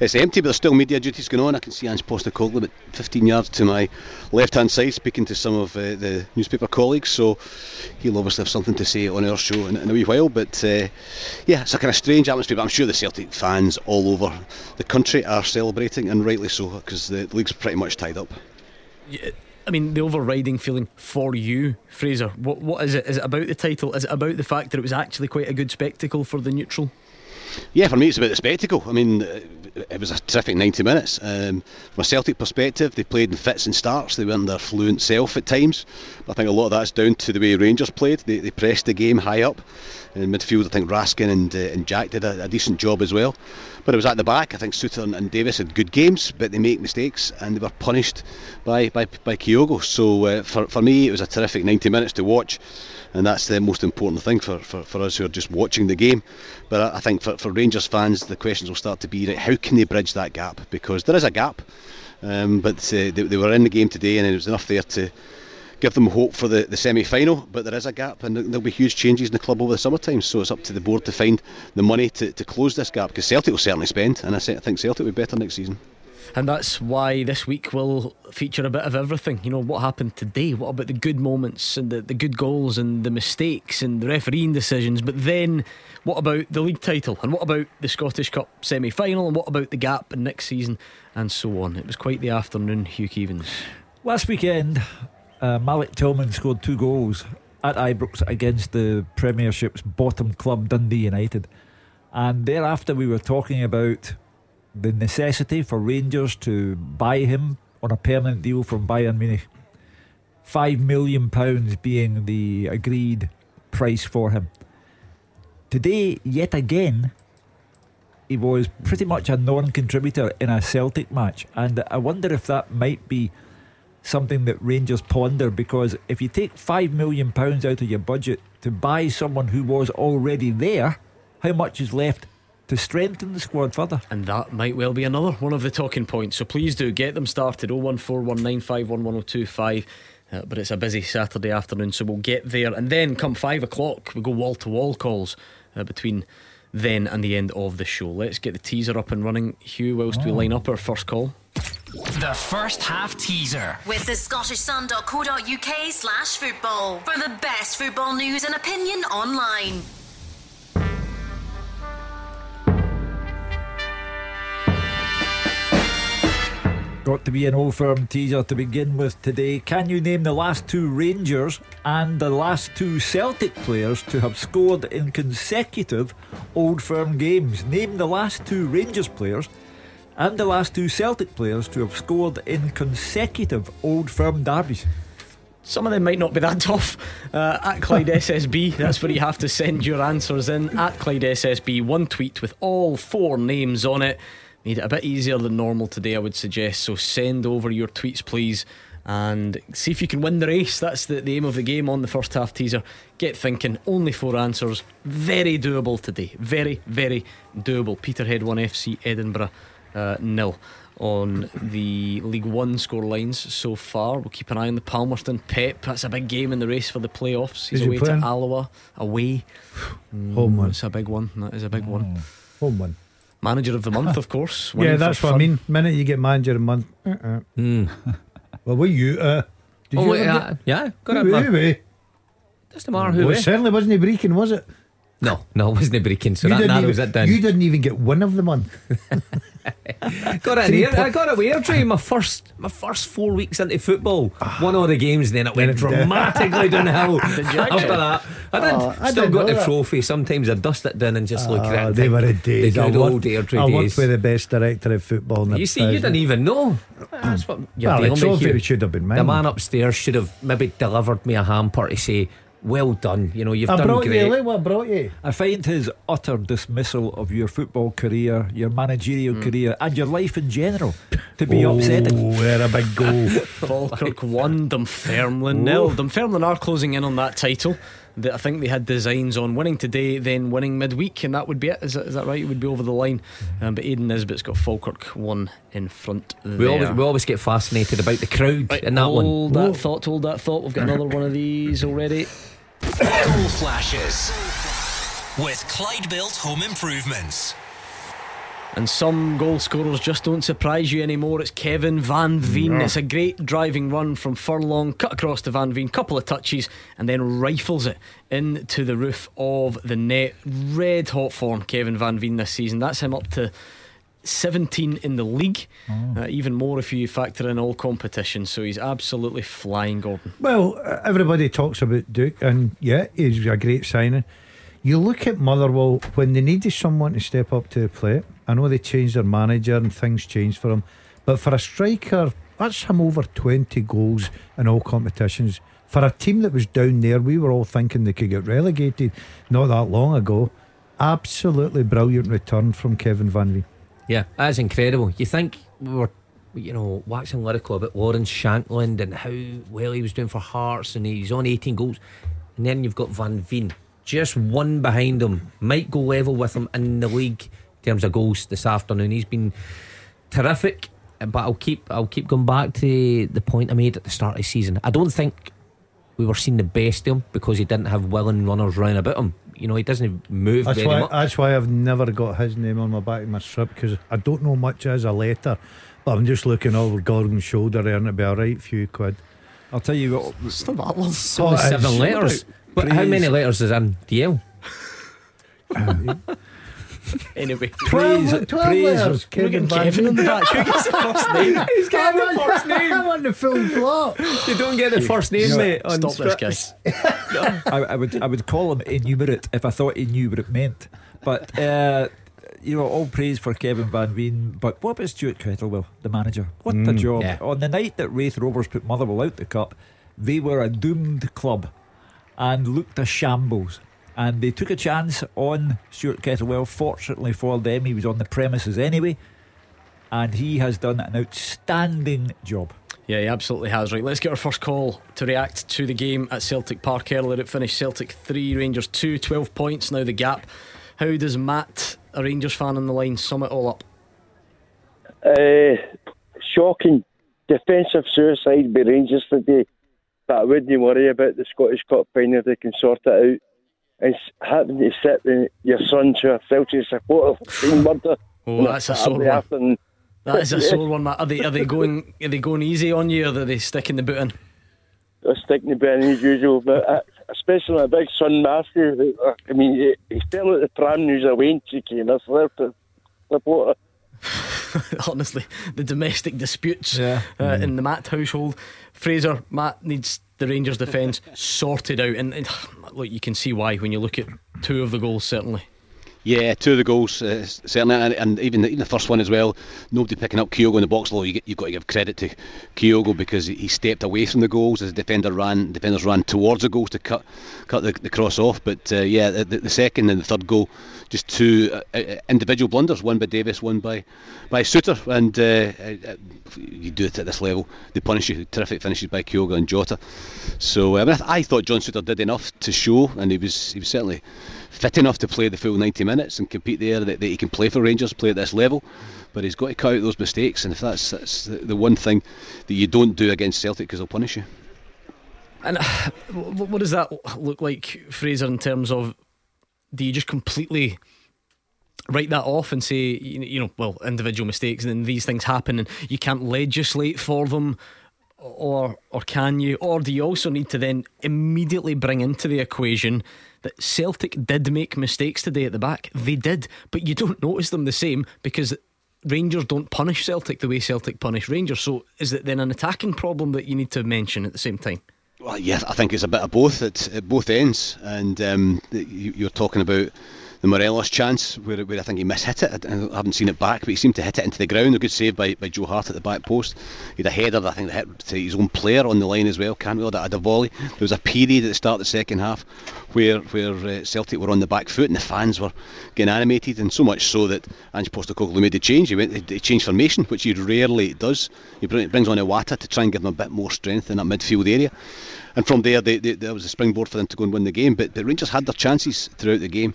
it's empty. But there's still media duties going on. I can see Ange Postecoglou about 15 yards to my left-hand side, speaking to some of uh, the newspaper colleagues. So he'll obviously have something to say on our show in, in a wee while. But uh, yeah, it's a kind of strange atmosphere. But I'm sure the Celtic fans all over the country are celebrating, and rightly so, because the league's pretty much tied up. Yeah, I mean, the overriding feeling for you, Fraser. What what is it? Is it about the title? Is it about the fact that it was actually quite a good spectacle for the neutral? Yeah, for me it's about the spectacle. I mean, it was a terrific 90 minutes. Um, from a Celtic perspective, they played in fits and starts. They weren't their fluent self at times. I think a lot of that's down to the way Rangers played. They, they pressed the game high up. In midfield, I think Raskin and, uh, and Jack did a, a decent job as well. But it was at the back. I think Souttar and, and Davies had good games, but they make mistakes and they were punished by by, by Kyogo. So uh, for, for me, it was a terrific 90 minutes to watch and that's the most important thing for, for, for us who are just watching the game. But I, I think for, for Rangers fans, the questions will start to be right, how can they bridge that gap? Because there is a gap, um, but uh, they, they were in the game today, and it was enough there to give them hope for the, the semi final. But there is a gap, and there'll be huge changes in the club over the summertime. So it's up to the board to find the money to, to close this gap because Celtic will certainly spend, and I, se- I think Celtic will be better next season. And that's why this week will feature a bit of everything. You know, what happened today? What about the good moments and the, the good goals and the mistakes and the refereeing decisions? But then, what about the league title? And what about the Scottish Cup semi final? And what about the gap in next season? And so on. It was quite the afternoon, Hugh Keevins. Last weekend, uh, Malik Tillman scored two goals at Ibrox against the Premiership's bottom club, Dundee United. And thereafter, we were talking about the necessity for Rangers to buy him on a permanent deal from Bayern Munich. Five million pounds being the agreed price for him. Today, yet again, he was pretty much a non contributor in a Celtic match. And I wonder if that might be something that Rangers ponder because if you take five million pounds out of your budget to buy someone who was already there, how much is left to strengthen the squad further? And that might well be another one of the talking points. So please do get them started 01419511025. Uh, but it's a busy Saturday afternoon, so we'll get there. And then come five o'clock, we go wall to wall calls uh, between then and the end of the show. Let's get the teaser up and running. Hugh, whilst we line up our first call. The first half teaser with the Scottish Sun.co.uk slash football for the best football news and opinion online. Got to be an old firm teaser to begin with today. Can you name the last two Rangers and the last two Celtic players to have scored in consecutive old firm games? Name the last two Rangers players and the last two Celtic players to have scored in consecutive old firm derbies. Some of them might not be that tough. Uh, at Clyde SSB, that's where you have to send your answers in. At Clyde SSB, one tweet with all four names on it. Made it a bit easier than normal today, I would suggest. So send over your tweets, please, and see if you can win the race. That's the, the aim of the game on the first half teaser. Get thinking. Only four answers. Very doable today. Very, very doable. Peterhead 1 FC, Edinburgh uh, nil on the League One score lines so far. We'll keep an eye on the Palmerston Pep. That's a big game in the race for the playoffs. He's Is away to? Alloa. Away. Home one. It's a big one. That is a big one. Home one. Manager of the month, of course. Yeah, that's what I mean. Minute you get manager of the month. Uh-uh. Well, what you? Uh, did Oh, you wait, uh, yeah, got get, it. Wait, man. wait. Doesn't matter who. Well, eh? it certainly wasn't a breaking, was it? No, no, it wasn't breaking. So you, that narrows even, it down. you didn't even get one of the month. got it po- I got it weird Dre, my first my first four weeks into football. Won all the games, and then it went dramatically downhill. After that, I did. Oh, I Still got the that. trophy. Sometimes I dust it down and just look at it. Ah, they were the days. The good old Airdrie I worked days. with the best director of football. In the You see, you didn't even know. That's what you're Well, the dealing with here. should have been mine. The man upstairs should have maybe delivered me a hamper to say, "Well done." You know, you've I done brought great. you. Look what I brought you. I find his utter dismissal of your football career, your managerial mm. career, and your life in general to be oh, upsetting. we're a big goal. Falkirk 1, Dunfermline nil. Dunfermline are closing in on that title. That I think they had designs on winning today, then winning midweek, and that would be it. Is that, is that right? It would be over the line. Um, but Aidan Nesbitt's got Falkirk 1 in front there. We always, we always get fascinated about the crowd Right, in that one. hold that thought, hold that thought. We've got another one of these already. Goal flashes with Clyde Built Home Improvements. And some goal scorers just don't surprise you anymore. It's Kevin Van Veen. It's a great driving run from Furlong, cut across to Van Veen, couple of touches, and then rifles it into the roof of the net. Red hot form, Kevin Van Veen this season. That's him up to 17 in the league, uh, even more if you factor in all competitions. So he's absolutely flying, Gordon. Well, everybody talks about Duk, and yeah, he's a great signing. You look at Motherwell when they needed someone to step up to the plate. I know they changed their manager and things changed for him, but for a striker, that's him over 20 goals in all competitions. For a team that was down there, we were all thinking they could get relegated not that long ago. Absolutely brilliant return from Kevin Van Veen. Yeah, that's incredible. You think we were, you know, waxing lyrical about Lawrence Shankland and how well he was doing for Hearts and he's on 18 goals. And then you've got Van Veen, just one behind him, might go level with him in the league terms of goals this afternoon. He's been terrific. But I'll keep I'll keep going back to the point I made at the start of the season. I don't think we were seeing the best of him because he didn't have willing runners round about him. You know, he doesn't move That's very why, much. that's why I've never got his name on my back of my strip because I don't know much as a letter, but I'm just looking over Gordon's shoulder there and it'll be a right few quid. I'll tell you what. It's not that long. So Oh, seven letters. But how many letters is in DL? Anyway, Praise, 12, 12 praise, letters, we're getting Van Kevin in the Veen. back. Who gets the first name? He's getting the first I want the full plot. You don't get the first name, mate. on Stop this, scripts. guys. I, I would I would call him enumerate if I thought he knew what it meant. But uh, you know, all praise for Kevin Van Veen. But what about Stuart Kettlewell, the manager? What a job! yeah. On the night that Raith Rovers put Motherwell out the cup, they were a doomed club and looked a shambles. And they took a chance on Stuart Kettlewell. Fortunately for them, he was on the premises anyway, and he has done an outstanding job. Yeah, he absolutely has. Right, let's get our first call to react to the game at Celtic Park earlier. It finished Celtic 3, Rangers 2, 12 points. Now the gap. How does Matt, a Rangers fan on the line, sum it all up? Uh, shocking defensive suicide by Rangers today, but I wouldn't worry about the Scottish Cup final. They can sort it out. And s- having to sit with your son to a Celtic supporter for being murder. Oh, that's a sore one. afternoon. That is a sore one, Matt. Are they, are they going are they going easy on you or are they sticking the boot in? They're sticking the bit in as usual, but uh, especially my big son Matthew. who, uh, I mean, he, he's telling the tram news away in cheeky and a supporter. honestly, the domestic disputes Yeah. uh, in the Matt household. Fraser, Matt needs the Rangers defence sorted out, and, and look, you can see why when you look at two of the goals. Certainly, Yeah, two of the goals uh, certainly, and, and even the, even the first one as well. Nobody picking up Kyogo in the box. Although you, you've got to give credit to Kyogo because he, stepped away from the goals as the defender ran. Defenders ran towards the goals to cut cut the, the cross off. But uh, yeah, the, the second and the third goal, just two uh, uh, individual blunders. One by Davies, one by by Souttar. And uh, uh, you do it at this level, they punish you. Terrific finishes by Kyogo and Jota. So I, mean, I, I thought John Souttar did enough to show, and he was he was certainly fit enough to play the full 90 minutes and compete there. That, that he can play for Rangers, play at this level. But he's got to cut out those mistakes, and if that's, that's the, one thing that you don't do against Celtic, because they'll punish you. and what does that look like, Fraser? In terms of, do you just completely? write that off and say you know well individual mistakes and then these things happen and you can't legislate for them or or can you or do you also need to then immediately bring into the equation that Celtic did make mistakes today at the back. They did but you don't notice them the same because Rangers don't punish Celtic the way Celtic punish Rangers. So is it then an attacking problem that you need to mention at the same time? Well, yeah, I think it's a bit of both. At, at both ends. And um, you, you're talking about the Morelos chance where, where I think he mishit it. I haven't seen it back, but he seemed to hit it into the ground. A good save by, by Joe Hart at the back post. He had a header, that I think, that hit to his own player on the line as well. Cantwell that had a volley. There was a period at the start of the second half where where uh, Celtic were on the back foot and the fans were getting animated, and so much so that Ange Postecoglou made the change. He went he changed formation, which he rarely does. He brings on Iwata to try and give him a bit more strength in that midfield area. And from there, there was a springboard for them to go and win the game. But the Rangers had their chances throughout the game.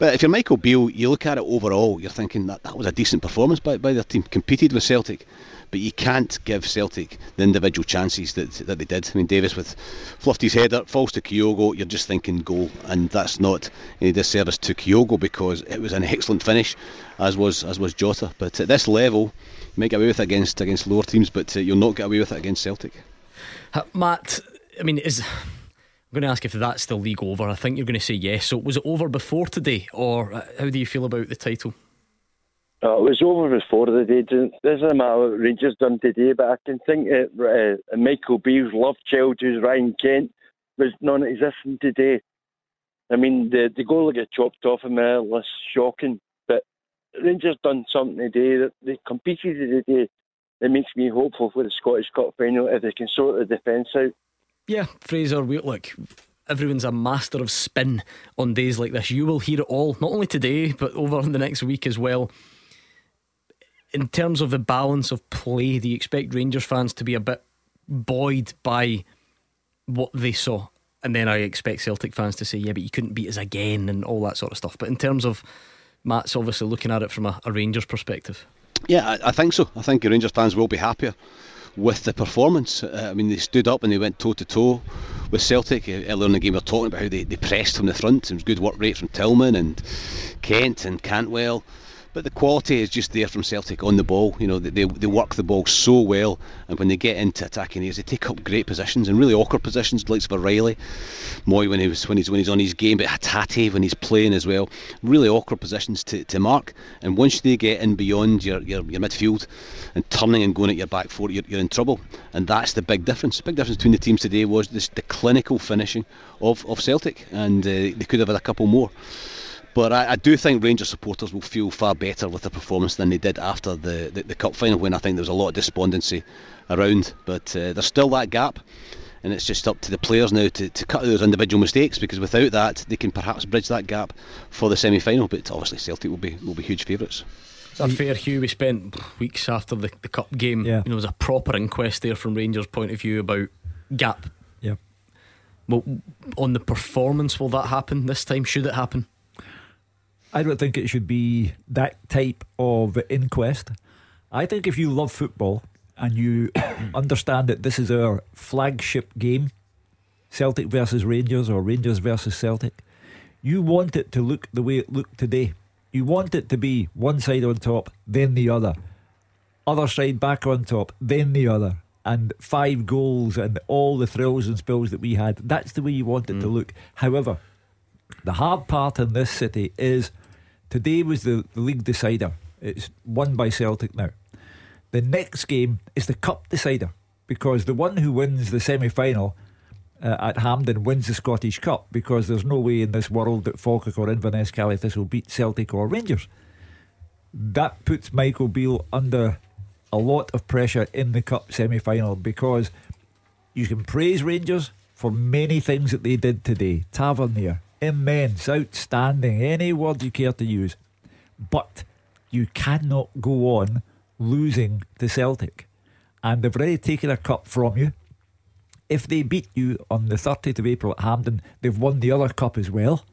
But if you're Michael Beale, you look at it overall, you're thinking that that was a decent performance by, by their team, competed with Celtic. But you can't give Celtic the individual chances that that they did. I mean, Davies with fluffed his header, falls to Kyogo, you're just thinking goal. And that's not any disservice to Kyogo because it was an excellent finish, as was as was Jota. But at this level, you might get away with it against, against lower teams, but uh, you'll not get away with it against Celtic. Uh, Matt, I mean, is I'm going to ask if that's the league over. I think you're going to say yes. So was it over before today, or uh, how do you feel about the title? Uh, it was over before the day. It doesn't matter Rangers done today, but I can think that uh, Michael Beale's love child, who's Ryan Kent, was non-existent today. I mean, the the goal that got chopped off him uh, was shocking, but Rangers done something today that they competed today. That makes me hopeful for the Scottish Cup final if they can sort the defence out. Yeah, Fraser. We, look, everyone's a master of spin on days like this. You will hear it all, not only today but over the next week as well. In terms of the balance of play, do you expect Rangers fans to be a bit buoyed by what they saw? And then I expect Celtic fans to say, yeah, but you couldn't beat us again and all that sort of stuff. But in terms of Matt's obviously looking at it from a, a Rangers perspective. Yeah, I, I think so. I think Rangers fans will be happier with the performance. Uh, I mean, they stood up and they went toe to toe with Celtic. Uh, Earlier in the game, we were talking about how they, they pressed from the front. It was good work rate from Tillman and Kent and Cantwell. But the quality is just there from Celtic on the ball. You know, they, they, work the ball so well, and when they get into attacking areas, they take up great positions and really awkward positions, likes of O'Riley, Mooy when he was when he's when he's on his game, but Hatate when he's playing as well. Really awkward positions to, to mark. And once they get in beyond your, your, your midfield and turning and going at your back four, you're, you're in trouble. And that's the big difference. The big difference between the teams today was this, the clinical finishing of, of Celtic, and uh, they could have had a couple more. But I, I do think Rangers supporters will feel far better with the performance than they did after the, the, the cup final, when I think there was a lot of despondency around. But uh, there's still that gap, and it's just up to the players now to, to cut those individual mistakes because without that, they can perhaps bridge that gap for the semi final. But obviously, Celtic will be will be huge favourites. Is that fair, Hugh? We spent weeks after the, the cup game. Yeah. You know, there was a proper inquest there from Rangers' point of view about gap. Yeah. Well, on the performance, will that happen this time? Should it happen? I don't think it should be that type of inquest. I think if you love football and you understand that this is our flagship game, Celtic versus Rangers or Rangers versus Celtic, you want it to look the way it looked today. You want it to be one side on top, then the other, other side back on top, then the other, and five goals and all the thrills and spills that we had. That's the way you want it to mm. look. However, the hard part in this city is today was the, the league decider. It's won by Celtic now. The next game is the cup decider because the one who wins the semi final uh, at Hampden wins the Scottish Cup because there's no way in this world that Falkirk or Inverness Caley Thistle will beat Celtic or Rangers. That puts Michael Beale under a lot of pressure in the Cup semi final because you can praise Rangers for many things that they did today. Tavernier, immense, outstanding, any word you care to use. But you cannot go on losing to Celtic. And they've already taken a cup from you. If they beat you on the 30th of April at Hampden, they've won the other cup as well.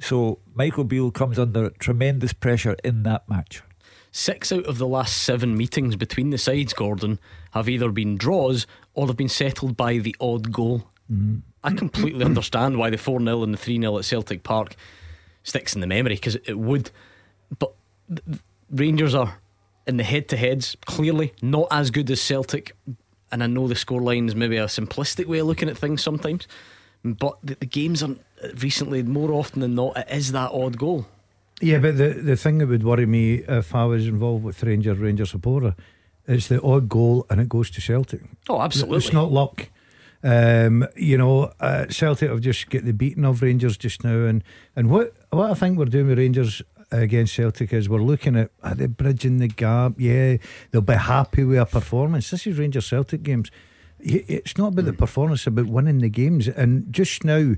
So Michael Beale comes under tremendous pressure in that match. Six out of the last seven meetings between the sides, Gordon, have either been draws or have been settled by the odd goal. Mm. I completely understand why the 4 0 and the 3 0 at Celtic Park sticks in the memory because it would. But Rangers are in the head to heads, clearly not as good as Celtic. And I know the scoreline is maybe a simplistic way of looking at things sometimes. But the, the games are uh, recently, more often than not, it is that odd goal. Yeah, but the, the thing that would worry me if I was involved with Ranger Ranger supporter is the odd goal and it goes to Celtic. Oh, absolutely. It's not luck. Um, you know, uh, Celtic have just get the beating of Rangers just now, and and what what I think we're doing with Rangers against Celtic is we're looking at are they bridging the gap? Yeah, they'll be happy with a performance. This is Rangers Celtic games. It's not about the performance, it's about winning the games. And just now,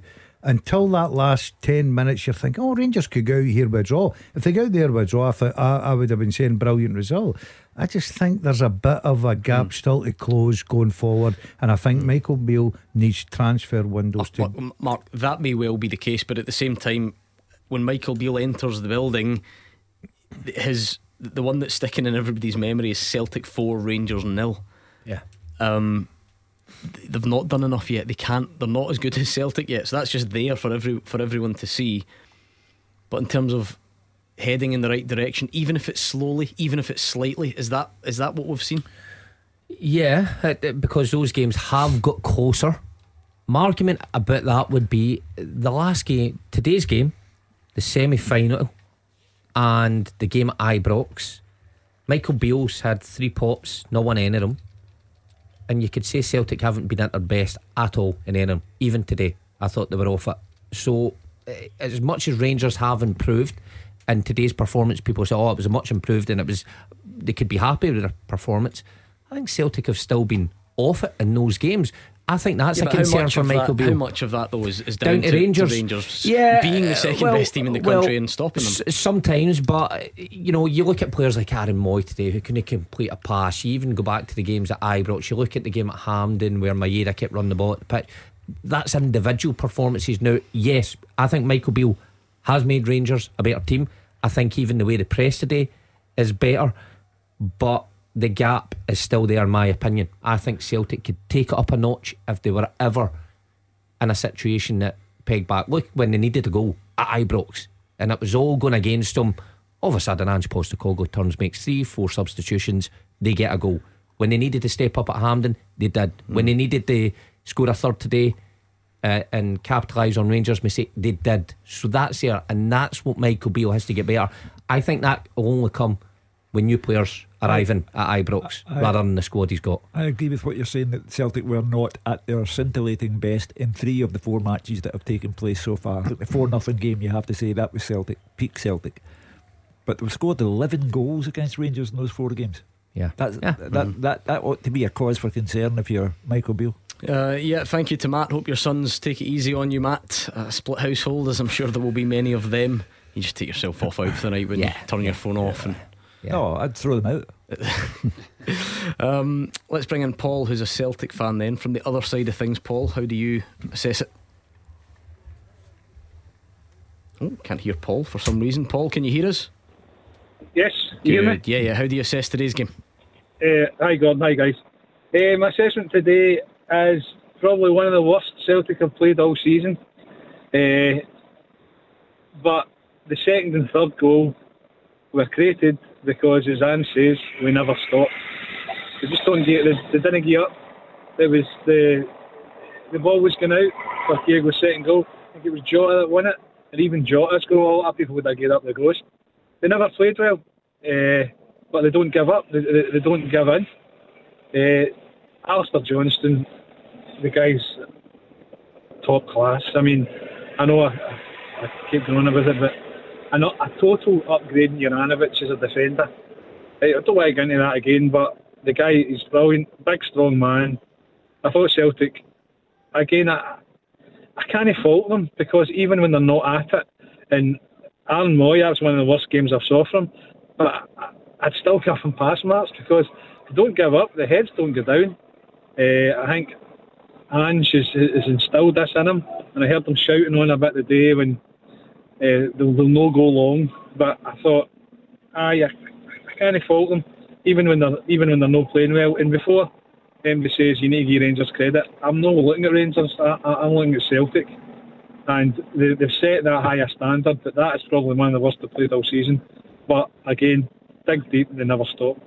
until that last 10 minutes, you're thinking, oh, Rangers could go out here with a draw. If they go out there with a draw, I, thought, I, I would have been saying brilliant result. I just think there's a bit of a gap mm. still to close going forward. And I think Michael Beale needs transfer windows to. Mark, that may well be the case, but at the same time, when Michael Beale enters the building, his the one that's sticking in everybody's memory is Celtic 4, Rangers nil. Yeah. Um, they've not done enough yet. They can't. They're not as good as Celtic yet. So that's just there for every for everyone to see. But in terms of heading in the right direction, even if it's slowly, even if it's slightly, is that is that what we've seen? Yeah, uh, uh, because those games have got closer. My argument about that would be the last game, today's game, the semi final, and the game at Ibrox. Michael Beale's had three pops, not one any of them and you could say Celtic haven't been at their best at all in Enham. Even today, I thought they were off it. So, eh, as much as Rangers have improved, in today's performance, people say, "Oh, it was much improved," and it was they could be happy with their performance. I think Celtic have still been off it in those games. I think that's yeah, a concern for Michael that, Beale. How much of that though is, is down, down to, to, Rangers, to Rangers yeah, being the second well, best team in the country well, and stopping them? S- sometimes, but you know, you look at players like Aaron Mooy today who couldn't complete a pass. You even go back to the games at Ibrox. You look at the game at Hampden where Maeda kept running the ball at the pitch. That's individual performances. Now, yes, I think Michael Beale has made Rangers a better team. I think even the way they press today is better, but the gap is still there, in my opinion. I think Celtic could take it up a notch if they were ever in a situation that pegged back. Look, when they needed to go at Ibrox and it was all going against them, all of a sudden Ange Postecoglou turns, makes three, four substitutions, they get a goal. When they needed to step up at Hampden, they did. Mm. When they needed to score a third today uh, and capitalise on Rangers' mistake, they did. So that's there, and that's what Michael Beale has to get better. I think that will only come when new players arriving at Ibrox I, rather than the squad he's got. I agree with what you're saying that Celtic were not at their scintillating best in three of the four matches that have taken place so far. the 4 nothing game, you have to say that was Celtic, peak Celtic. But they've scored 11 goals against Rangers in those four games. Yeah. That's, yeah. That, mm-hmm. that, that ought to be a cause for concern if you're Michael Beale. Uh, yeah, thank you to Matt. Hope your sons take it easy on you, Matt. A split household, as I'm sure there will be many of them. You just take yourself off out for the night when yeah. you turn your phone off and yeah. No, I'd throw them out. um, let's bring in Paul, who's a Celtic fan. Then, from the other side of things, Paul, how do you assess it? Oh, can't hear Paul for some reason. Paul, can you hear us? Yes. Yeah, yeah. How do you assess today's game? Uh, hi, Gordon. Hi, guys. Uh, my assessment today is probably one of the worst Celtic have played all season. Uh, but the second and third goal were created because, as Anne says, we never stopped. They just don't get, they, they didn't get up. It was the the ball was going out for Diego's second goal. I think it was Jota that won it, and even Jota's goal, a lot of people would have get up the goals. They never played well. uh, but they don't give up. They, they, they don't give in. Uh, Alistair Johnston, the guy's top class. I mean, I know I, I keep going about it, but a, a total upgrade in Juranovic as a defender. I don't want to get into that again, but the guy is brilliant, big, strong man. I thought Celtic, again, I, I can't fault them because even when they're not at it, and Aaron that's one of the worst games I saw from but I, I'd still give him pass marks because they don't give up, the heads don't go down. Uh, I think Ange has, has instilled this in him, and I heard them shouting on about the day when uh, they'll, they'll no go long. But I thought, ah, yeah, I can't fault them, even when they're even when they're not playing well. And before everybody says you need to give Rangers credit, I'm not looking at Rangers. I, I'm looking at Celtic, and they, they've set that higher standard. But that is probably one of the worst they've played all season. But again, dig deep, they never stop.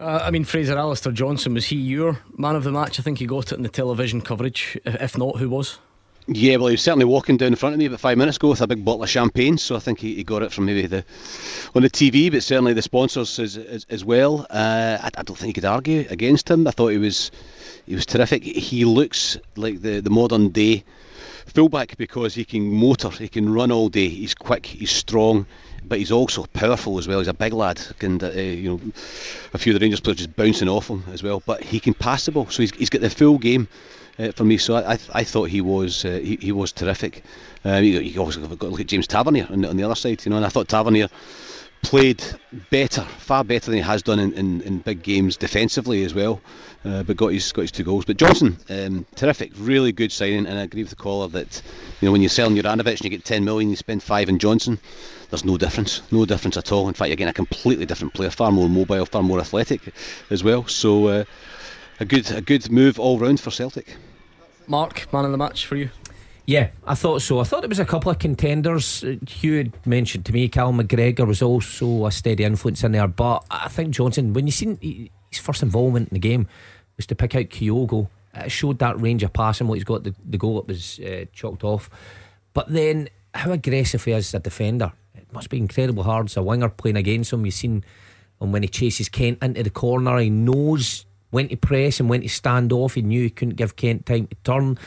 Uh, I mean, Fraser Alistair Johnston was he your man of the match? I think he got it in the television coverage. If not, who was? Yeah, well, he was certainly walking down in front of me about five minutes ago with a big bottle of champagne, so I think he, he got it from maybe the on the TV, but certainly the sponsors as, as, as well. Uh, I, I, don't think you could argue against him. I thought he was he was terrific. He looks like the, the modern day fullback because he can motor, he can run all day. He's quick, he's strong, but he's also powerful as well. He's a big lad, and uh, you know, a few of the Rangers players just bouncing off him as well. But he can pass the ball, so he's, he's got the full game uh, for me. So I, I, I thought he was uh, he, he was terrific. You, you also got to look at James Tavernier on the, on the other side, you know, and I thought Tavernier played better, far better than he has done in, in, in big games defensively as well. Uh, but got his got his two goals. But Johnston, um, terrific, really good signing, and I agree with the caller that you know when you're selling Juranovic and you get 10 million, you spend five in Johnston, There's no difference, no difference at all. In fact, you're getting a completely different player, far more mobile, far more athletic as well. So uh, a good a good move all round for Celtic. Mark, man of the match for you. Yeah, I thought so. I thought it was a couple of contenders. Hugh had mentioned to me Cal McGregor was also a steady influence in there, but I think Johnston, when you seen his first involvement in the game, was to pick out Kyogo. It showed that range of passing. What he's got the, the goal, it was uh, chalked off. But then how aggressive he is as a defender. It must be incredible hard as a winger playing against him. You've seen and when he chases Kent into the corner, he knows when to press and when to stand off. He knew he couldn't give Kent time to turn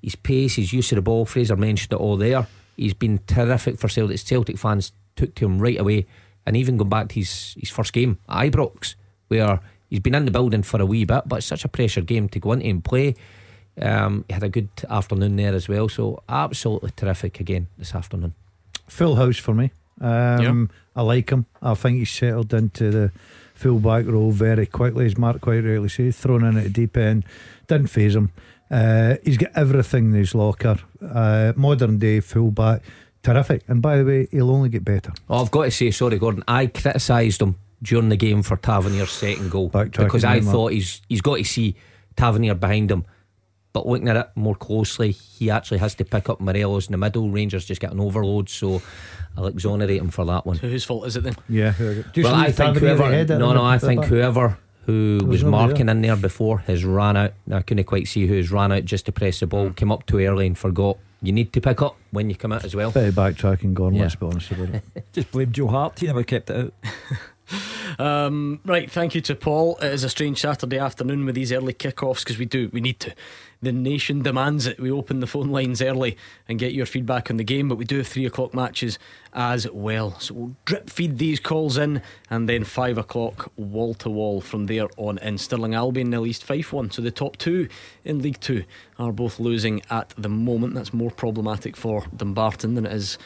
his pace, his use of the ball. Fraser mentioned it all there. He's been terrific for Celtic. Celtic fans took to him right away, and even going back to his, his first game at Ibrox, where he's been in the building for a wee bit, but it's such a pressure game to go into and play. Um, he had a good afternoon there as well, so absolutely terrific again this afternoon. Full house for me. Um, I like him. I think he's settled into the full back role very quickly, as Mark quite rightly says. Thrown in at the deep end, didn't phase him. Uh, he's got everything in his locker. Uh, modern day fullback, terrific. And by the way, he'll only get better. Oh, I've got to say, sorry, Gordon. I criticised him during the game for Tavernier's second goal because I thought he's he's got to see Tavernier behind him. But looking at it more closely, he actually has to pick up Morelos in the middle. Rangers just get an overload, so I'll exonerate him for that one. So whose fault is it then? Yeah. well, I think whoever. No, no, I think whoever who was, was marking there. in there before has ran out. I couldn't quite see who's ran out just to press the ball. Came up too early and forgot. You need to pick up when you come out as well. Bit of backtracking gone, yeah. let's be honest about it. just blame Joe Hart, he never kept it out. Um, right, thank you to Paul. It is a strange Saturday afternoon with these early kickoffs because we do, we need to. The nation demands it. We open the phone lines early and get your feedback on the game, but we do have three o'clock matches as well. So we'll drip feed these calls in and then five o'clock wall to wall from there on in. Stirling Albion nil East Fife one. So the top two in League Two are both losing at the moment. That's more problematic for Dumbarton than it is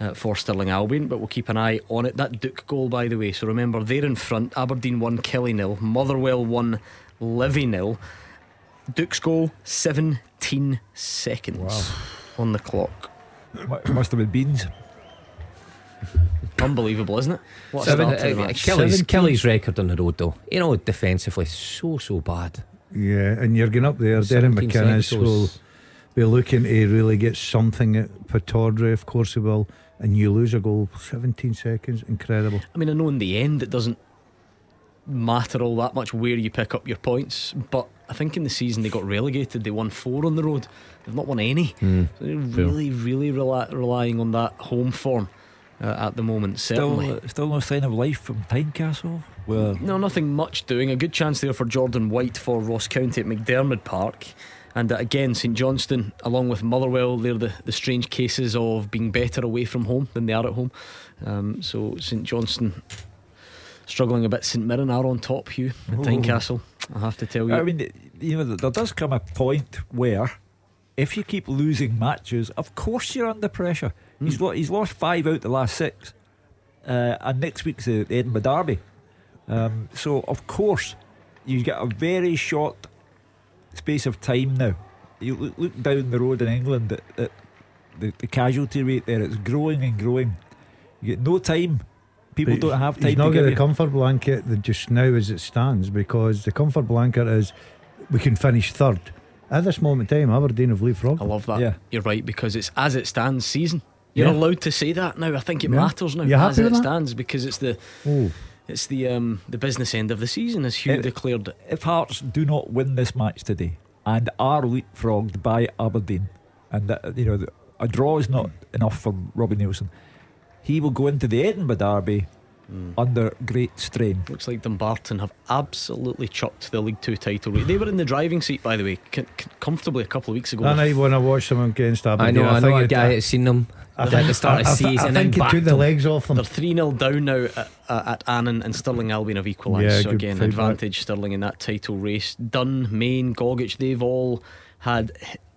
uh, for Stirling Albion, but we'll keep an eye on it. That Duk goal, by the way. So remember, they're in front. Aberdeen 1, Killie nil. Motherwell 1, Livy nil. Duk's goal, 17 seconds wow. on the clock. Must have been beans. Unbelievable, isn't it? What Seven, uh, uh, Killie's, Killie's record on the road, though. You know, defensively, so, so bad. Yeah, and you're going up there. Darren McInnes will be looking to really get something at Pittodrie, of course, he will and you lose a goal 17 seconds incredible I mean I know in the end it doesn't matter all that much where you pick up your points but I think in the season they got relegated they won four on the road they've not won any mm, so they're really really rely, relying on that home form uh, at the moment. Certainly. Still, still no sign of life from Tynecastle. Well, No, nothing much doing. A good chance there for Jordan White for Ross County at McDiarmid Park. And again, St Johnstone, along with Motherwell, they're the, the strange cases of being better away from home than they are at home. Um, so St Johnstone struggling a bit. St Mirren are on top, Hugh, at Oh. Tynecastle. I have to tell you. I mean, you know, there does come a point where if you keep losing matches, of course you're under pressure. He's, lo- he's lost five out the last six. Uh, and next week's the the Edinburgh Derby. Um, so, of course, you get a very short space of time now. You look, look down the road in England at, at the, the casualty rate there, it's growing and growing. You get no time. People But don't have time He's not to got give the you. comfort blanket that just now as it stands because the comfort blanket is we can finish third. At this moment in time, Aberdeen have leapfrogged. I love that. Yeah. You're right because it's as it stands season. You're Yeah. allowed to say that now. I think it Yeah. matters now You as happy it with that? stands because it's the Oh, it's the um the business end of the season as Hugh Uh, declared if Hearts do not win this match today and are leapfrogged by Aberdeen, and that, you know a draw is not enough for Robbie Neilson, he will go into the Edinburgh Derby under great strain. Looks like Dumbarton have absolutely chucked the League Two title. They were in the driving seat, by the way, c- c- comfortably a couple of weeks ago. that night when I watched them against Aberdeen. I Aberdeen, know, I, know think a it- guy that's seen them I think- the start of I- I- season. I and think then it took the legs off them. They're 3 0 down now at, at, at Annan, and Stirling Albion have equalised. Yeah, so, good again, fight back. advantage Stirling in that title race. Dunne, Main, Gogic, they've all had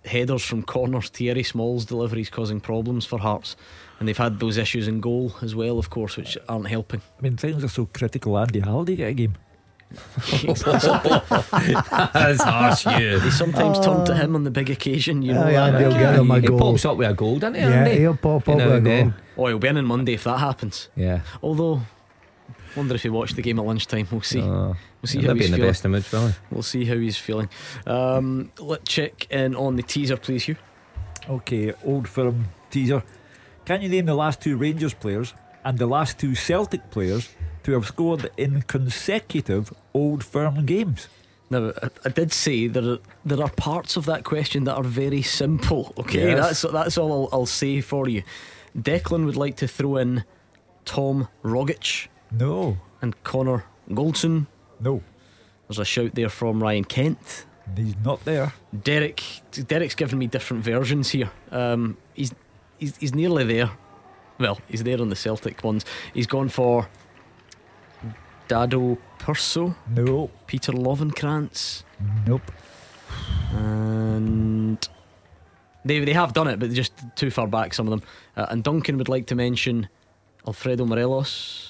headers from corners. Thierry Small's deliveries causing problems for Hearts. And they've had those issues in goal as well, of course, which aren't helping. I mean, things are so critical. Andy Halliday get a game. That's harsh, you. They sometimes turn to him on the big occasion, you know. Aye, that. Andy will get him a He goal. pops up with a goal, doesn't he? Yeah, Andy? he'll pop You up know, with a goal. Oh, he'll be in on Monday if that happens. Yeah. Although, wonder if he watched the game at lunchtime. We'll see. Uh, we'll see he'll how be he's in the feeling. best image, will? We'll see how he's feeling. Um, let's check in on the teaser, please, Hugh. Okay, old firm teaser. Can you name the last two Rangers players and the last two Celtic players to have scored in consecutive old firm games? Now, I, I did say there are, there are parts of that question that are very simple. Okay, Yes. that's that's all I'll, I'll say for you. Declan would like to throw in Tom Rogic No, and Connor Goldson. no, There's a shout there from Ryan Kent. he's not there. Derek, Derek's given me different versions here. Um, he's, he's he's nearly there. Well, he's there on the Celtic ones. He's gone for Dado Pršo, No, Peter Lovenkrands, nope. and they they have done it, but just too far back. Some of them. Uh, and Duncan would like to mention Alfredo Morelos,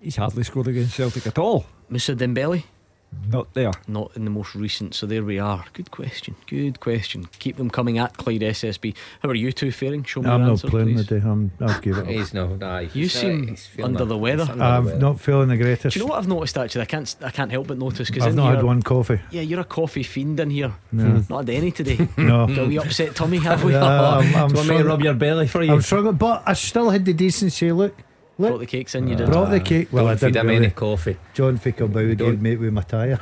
He's hardly scored against Celtic at all. Moussa Dembele. Not there. Not in the most recent, so there we are. Good question. Good question. Keep them coming at Clyde SSB. How are you two faring? Show me I'm your not answer, playing please. today. I'm, I'll give it up. He's no, nah, You he's, seem he's feeling under that- the weather. he's under the I'm weather. not feeling the greatest. Do you know what I've noticed actually? I can't I can't help but notice because I've not had one coffee. Yeah, you're a coffee fiend in here. No. Hmm. Not had any today. No. Got a wee upset tummy, have we? Yeah, I'm, I'm Do you want me to struggling- rub your belly for you? I'm struggling, but I still had the decency. Look, Brought the cakes in, you uh, did. brought the cake. Well, Don't I didn't him really. any coffee. John Fickelbow gave me with my tyre.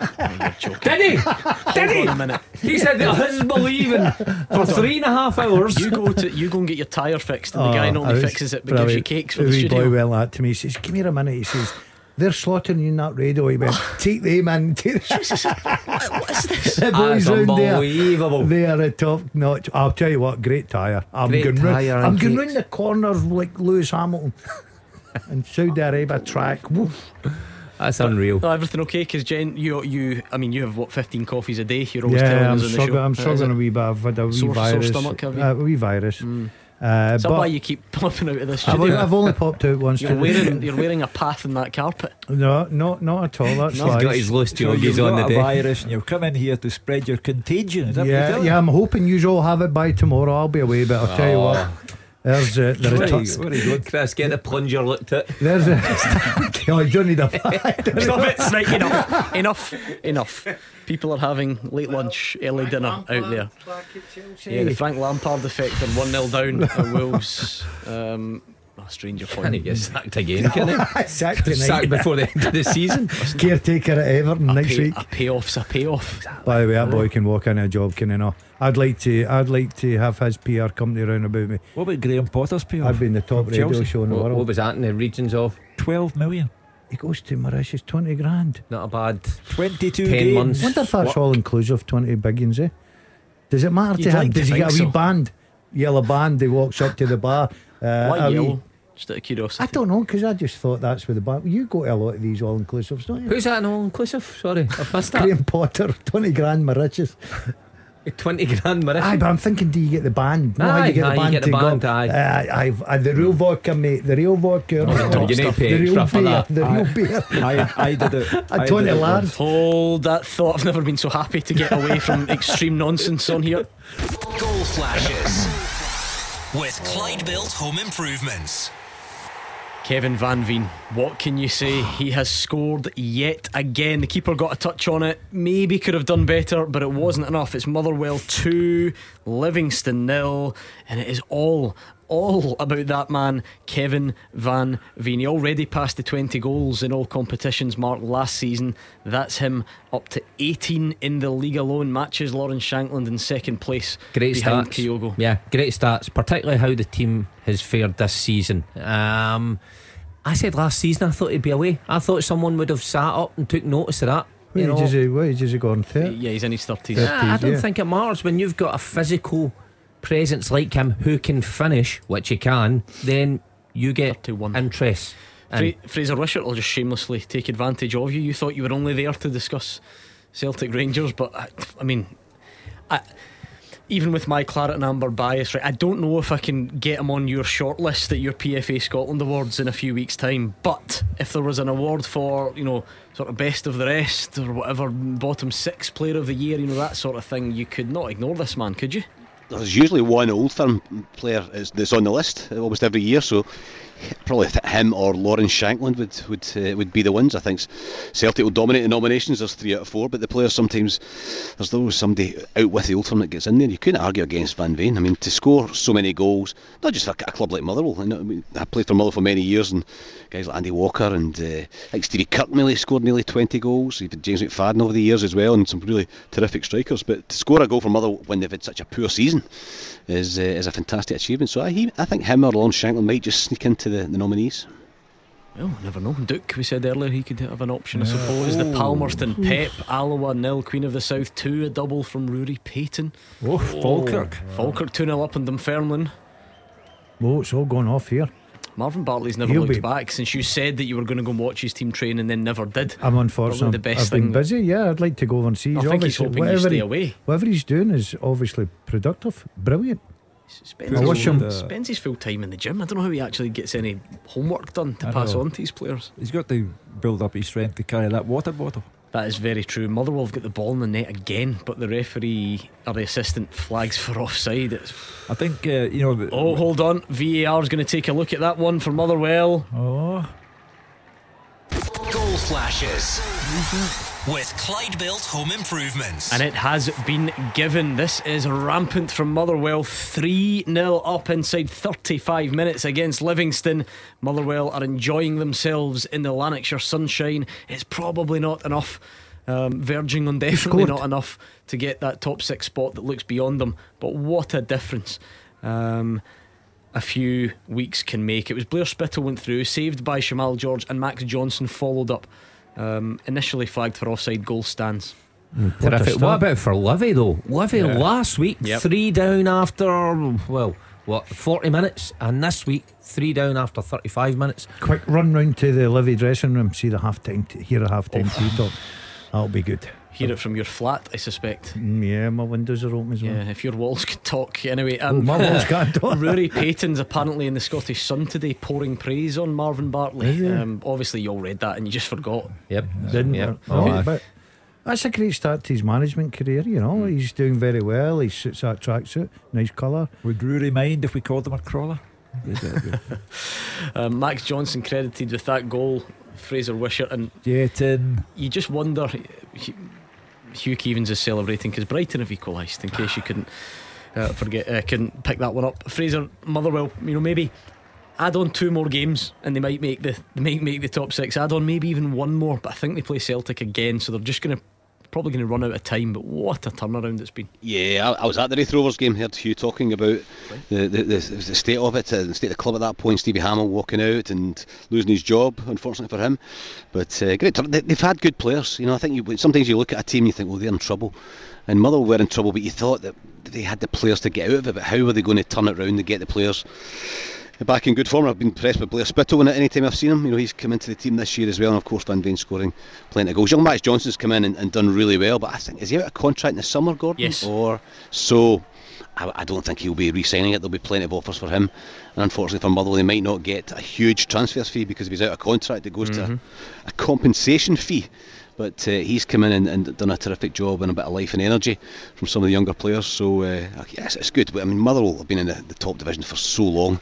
You're joking. Did he? Hold Did on a he? minute. He said that his believing for three and a half hours. You go to you go and get your tyre fixed, and the oh, guy Oh, not I only was fixes it but gives you brilliant. cakes for the wee boy studio. went like to me. He says, "Give me a minute." He says, "They're slaughtering you in that radio." He went, "Take them in." Take what is this? the That's boys round there. unbelievable. They are a top notch. I'll tell you what, great tyre. I'm Great going round. tyre I'm and going cakes. round the corners like Lewis Hamilton. and Saudi Arabia track. Woof. That's unreal. No, everything okay? Because Jen, you you I mean you have what 15 coffees a day. You're always telling Yeah, I'm us on the struggling. show. I'm is struggling it? a wee bit. I've had a wee Sore- sore virus. stomach, have you? Uh, a wee virus. Uh, Is that but why you keep popping out of the I've, studio? I've only popped out once. You're wearing you're wearing a path in that carpet. No, no, not at all. That's No. He's lies. got his loose So you've on got the a day. virus and you've come in here to spread your contagion. Is that Yeah, yeah. I'm hoping you all have it by tomorrow. I'll be away, but I'll tell you what. There's a, me? Where there's are you- where are you going? Chris, get the plunger looked at. there's a. oh, you don't need a. Stop it! Right, enough, enough, enough. People are having late lunch, early dinner out there. Yeah, the Frank Lampard effect and 1 0 down at Wolves. Um, stranger Can point. he get sacked again? Can he? Sacked tonight. sacked before the end of the season. Caretaker at Everton a, next pay, week. a payoff's a payoff. By the way, that boy can walk in a job, can he not? I'd like to. I'd like to have his PR company round about me. What about Graham Potter's PR? I've been the top From radio Chelsea? show in the What, world. what was that in the regions of? 12 million. He goes to Mauritius, twenty grand. Not a bad 22 10 games. months. wonder if that's all inclusive, Twenty twenty billions, eh? Does it matter to You'd him? like to Does he get a think wee so. band, yellow band? He walks up to the bar. Uh, Why a wee- yellow? Just out of curiosity. I don't know because I just thought that's where the bar. You go to a lot of these all inclusives, don't you? Who's that? an All inclusive? Sorry, I've missed that. Graham Potter, twenty grand Mauritius. Twenty grand, Mauritius. Aye, but I'm thinking, do you get the band? No, how Aye, you get aye, the you band get the to go. aye. Uh, I've, uh, the real vodka, mate. The real vodka. no, you need to pay the real extra for beer. that. The real Aye. beer. I, I did it. I A did Tony it Hold that thought. I've never been so happy to get away from extreme nonsense on here. Goal flashes with Clyde Built Home Improvements. Kevin Van Veen, what can you say? He has scored yet again. The keeper got a touch on it. Maybe could have done better, but it wasn't enough. It's Motherwell 2, Livingston nil, and it is all, all about that man, Kevin Van Veen. He already passed the 20 goals in all competitions marked last season. That's him up to 18 in the league alone. Matches Lawrence Shankland in second place Great behind stats. Kyogo. Yeah, great stats, particularly how the team has fared this season. Um, I said last season I thought he'd be away. I thought someone would have sat up and took notice of that. What you know. age is he? What age is he gone thirty? Yeah, he's in his 30s. Yeah. Ah, I don't yeah. think it matters when you've got a physical presence like him who can finish, which he can. Then you get 31. interest. And Fra- Fraser Wishart will just shamelessly take advantage of you. You thought you were only there to discuss Celtic Rangers, but I, I mean, I, even with my claret and amber bias, right, I don't know if I can get him on your shortlist at your PFA Scotland Awards in a few weeks' time. But if there was an award for, you know, sort of best of the rest or whatever, bottom six player of the year, you know, that sort of thing, you could not ignore this man, could you? There's usually one old firm player that's on the list almost every year, so probably him or Lawrence Shankland would would uh, would be the ones. I think Celtic will dominate the nominations. There's three out of four, but the players sometimes there's always somebody out with the firm that gets in there. You couldn't argue against Van Veen. I mean, to score so many goals, not just for a club like Motherwell. You know, I, mean, I played for Motherwell for many years, and guys like Andy Walker and uh, think Stevie Kirkmill scored nearly 20 goals. Had James McFadden over the years as well, and some really terrific strikers. But to score a goal for Motherwell when they've had such a poor season is uh, is a fantastic achievement. So I, he, I think him or Lawrence Shankland might just sneak into the, the nominees. Well, never know. Duk, we said earlier he could have an option, I suppose. The Palmerston Pep, Alloa nil, Queen of the South 2, a double from Ruari Paton. Oh, Falkirk. Falkirk 2 0 up on Dunfermline. Oh, it's all gone off here. Marvin Bartley's never He'll looked be- back since you said that you were going to go and watch his team train and then never did. I'm unfortunate. Probably the best I've been thing- busy. Yeah, I'd like to go over and see. I think he's obviously- hoping you whatever stay he- away. Whatever he's doing is obviously productive, brilliant. Spends, I wish him- his, spends his full time in the gym. I don't know how he actually gets any homework done to I pass know. on to his players. He's got to build up his strength to carry that water bottle. That is very true. Motherwell have got the ball in the net again, but the referee or the assistant flags for offside. It's, I think, uh, you know. the- oh, hold on. VAR is going to take a look at that one for Motherwell. Oh. Goal flashes with Clyde Built Home Improvements. And it has been given. This is rampant from Motherwell. 3 0 up inside 35 minutes against Livingston. Motherwell are enjoying themselves in the Lanarkshire sunshine. It's probably not enough. Um, verging on definitely not enough to get that top six spot that looks beyond them. But what a difference. Um, a few weeks can make. It was Blair Spittal went through, saved by Shamal George, and Max Johnston followed up. Um, initially flagged for offside goal stands. Terrific. What about for Livy though? Livy Yeah. last week Yep. three down after well what forty minutes, and this week three down after thirty five minutes. Quick run round to the Livy dressing room, see the half time, t- hear a half time tea talk. That'll be good. Hear it from your flat, I suspect. Mm, yeah, my windows are open as well. Yeah, if your walls could talk. Anyway, Oh, um, my walls can't talk. Ruari Paton's apparently in the Scottish Sun today pouring praise on Marvin Bartley. Um, obviously, you all read that and you just forgot. Yep. Didn't Yep. Oh, Oh, but that's a great start to his management career. You know, he's doing very well. He suits that tracksuit, nice colour. Would Rory mind if we called him a crawler? Um, Max Johnston credited with that goal, Fraser Wishart, and Jeton. you just wonder. Hugh- Hugh Keevins is celebrating because Brighton have equalised. In case you couldn't uh, forget, uh, couldn't pick that one up. Fraser Motherwell, you know, maybe Add on two more games and they might make the they might make the top six. Add on maybe even one more, but I think they play Celtic again, so they're just going to probably going to run out of time. But what a turnaround it's been! Yeah, I, I was at the Raith Rovers game. Heard Hugh talking about the, the, the, the state of it, uh, the state of the club at that point. Stevie Hammell walking out and losing his job, unfortunately for him. But uh, great, they, they've had good players. You know, I think you, sometimes you look at a team and you think, well, they're in trouble. And Motherwell were in trouble, but you thought that they had the players to get out of it. But how were they going to turn it around to get the players? Back in good form. I've been impressed with Blair Spittal in it any time I've seen him. You know, he's come into the team this year as well, and of course Van Veen scoring plenty of goals. Young Max Johnston's come in and, and done really well, but I think is he out of contract in the summer, Gordon? Yes. Or so. I, I don't think he'll be re-signing it. There'll be plenty of offers for him, and unfortunately for Motherwell, they might not get a huge transfer fee because if he's out of contract, it goes to Mhm. a, a compensation fee. But uh, he's come in and, and done a terrific job and a bit of life and energy from some of the younger players. So uh, yes, it's good. But I mean, Motherwell have been in the, the top division for so long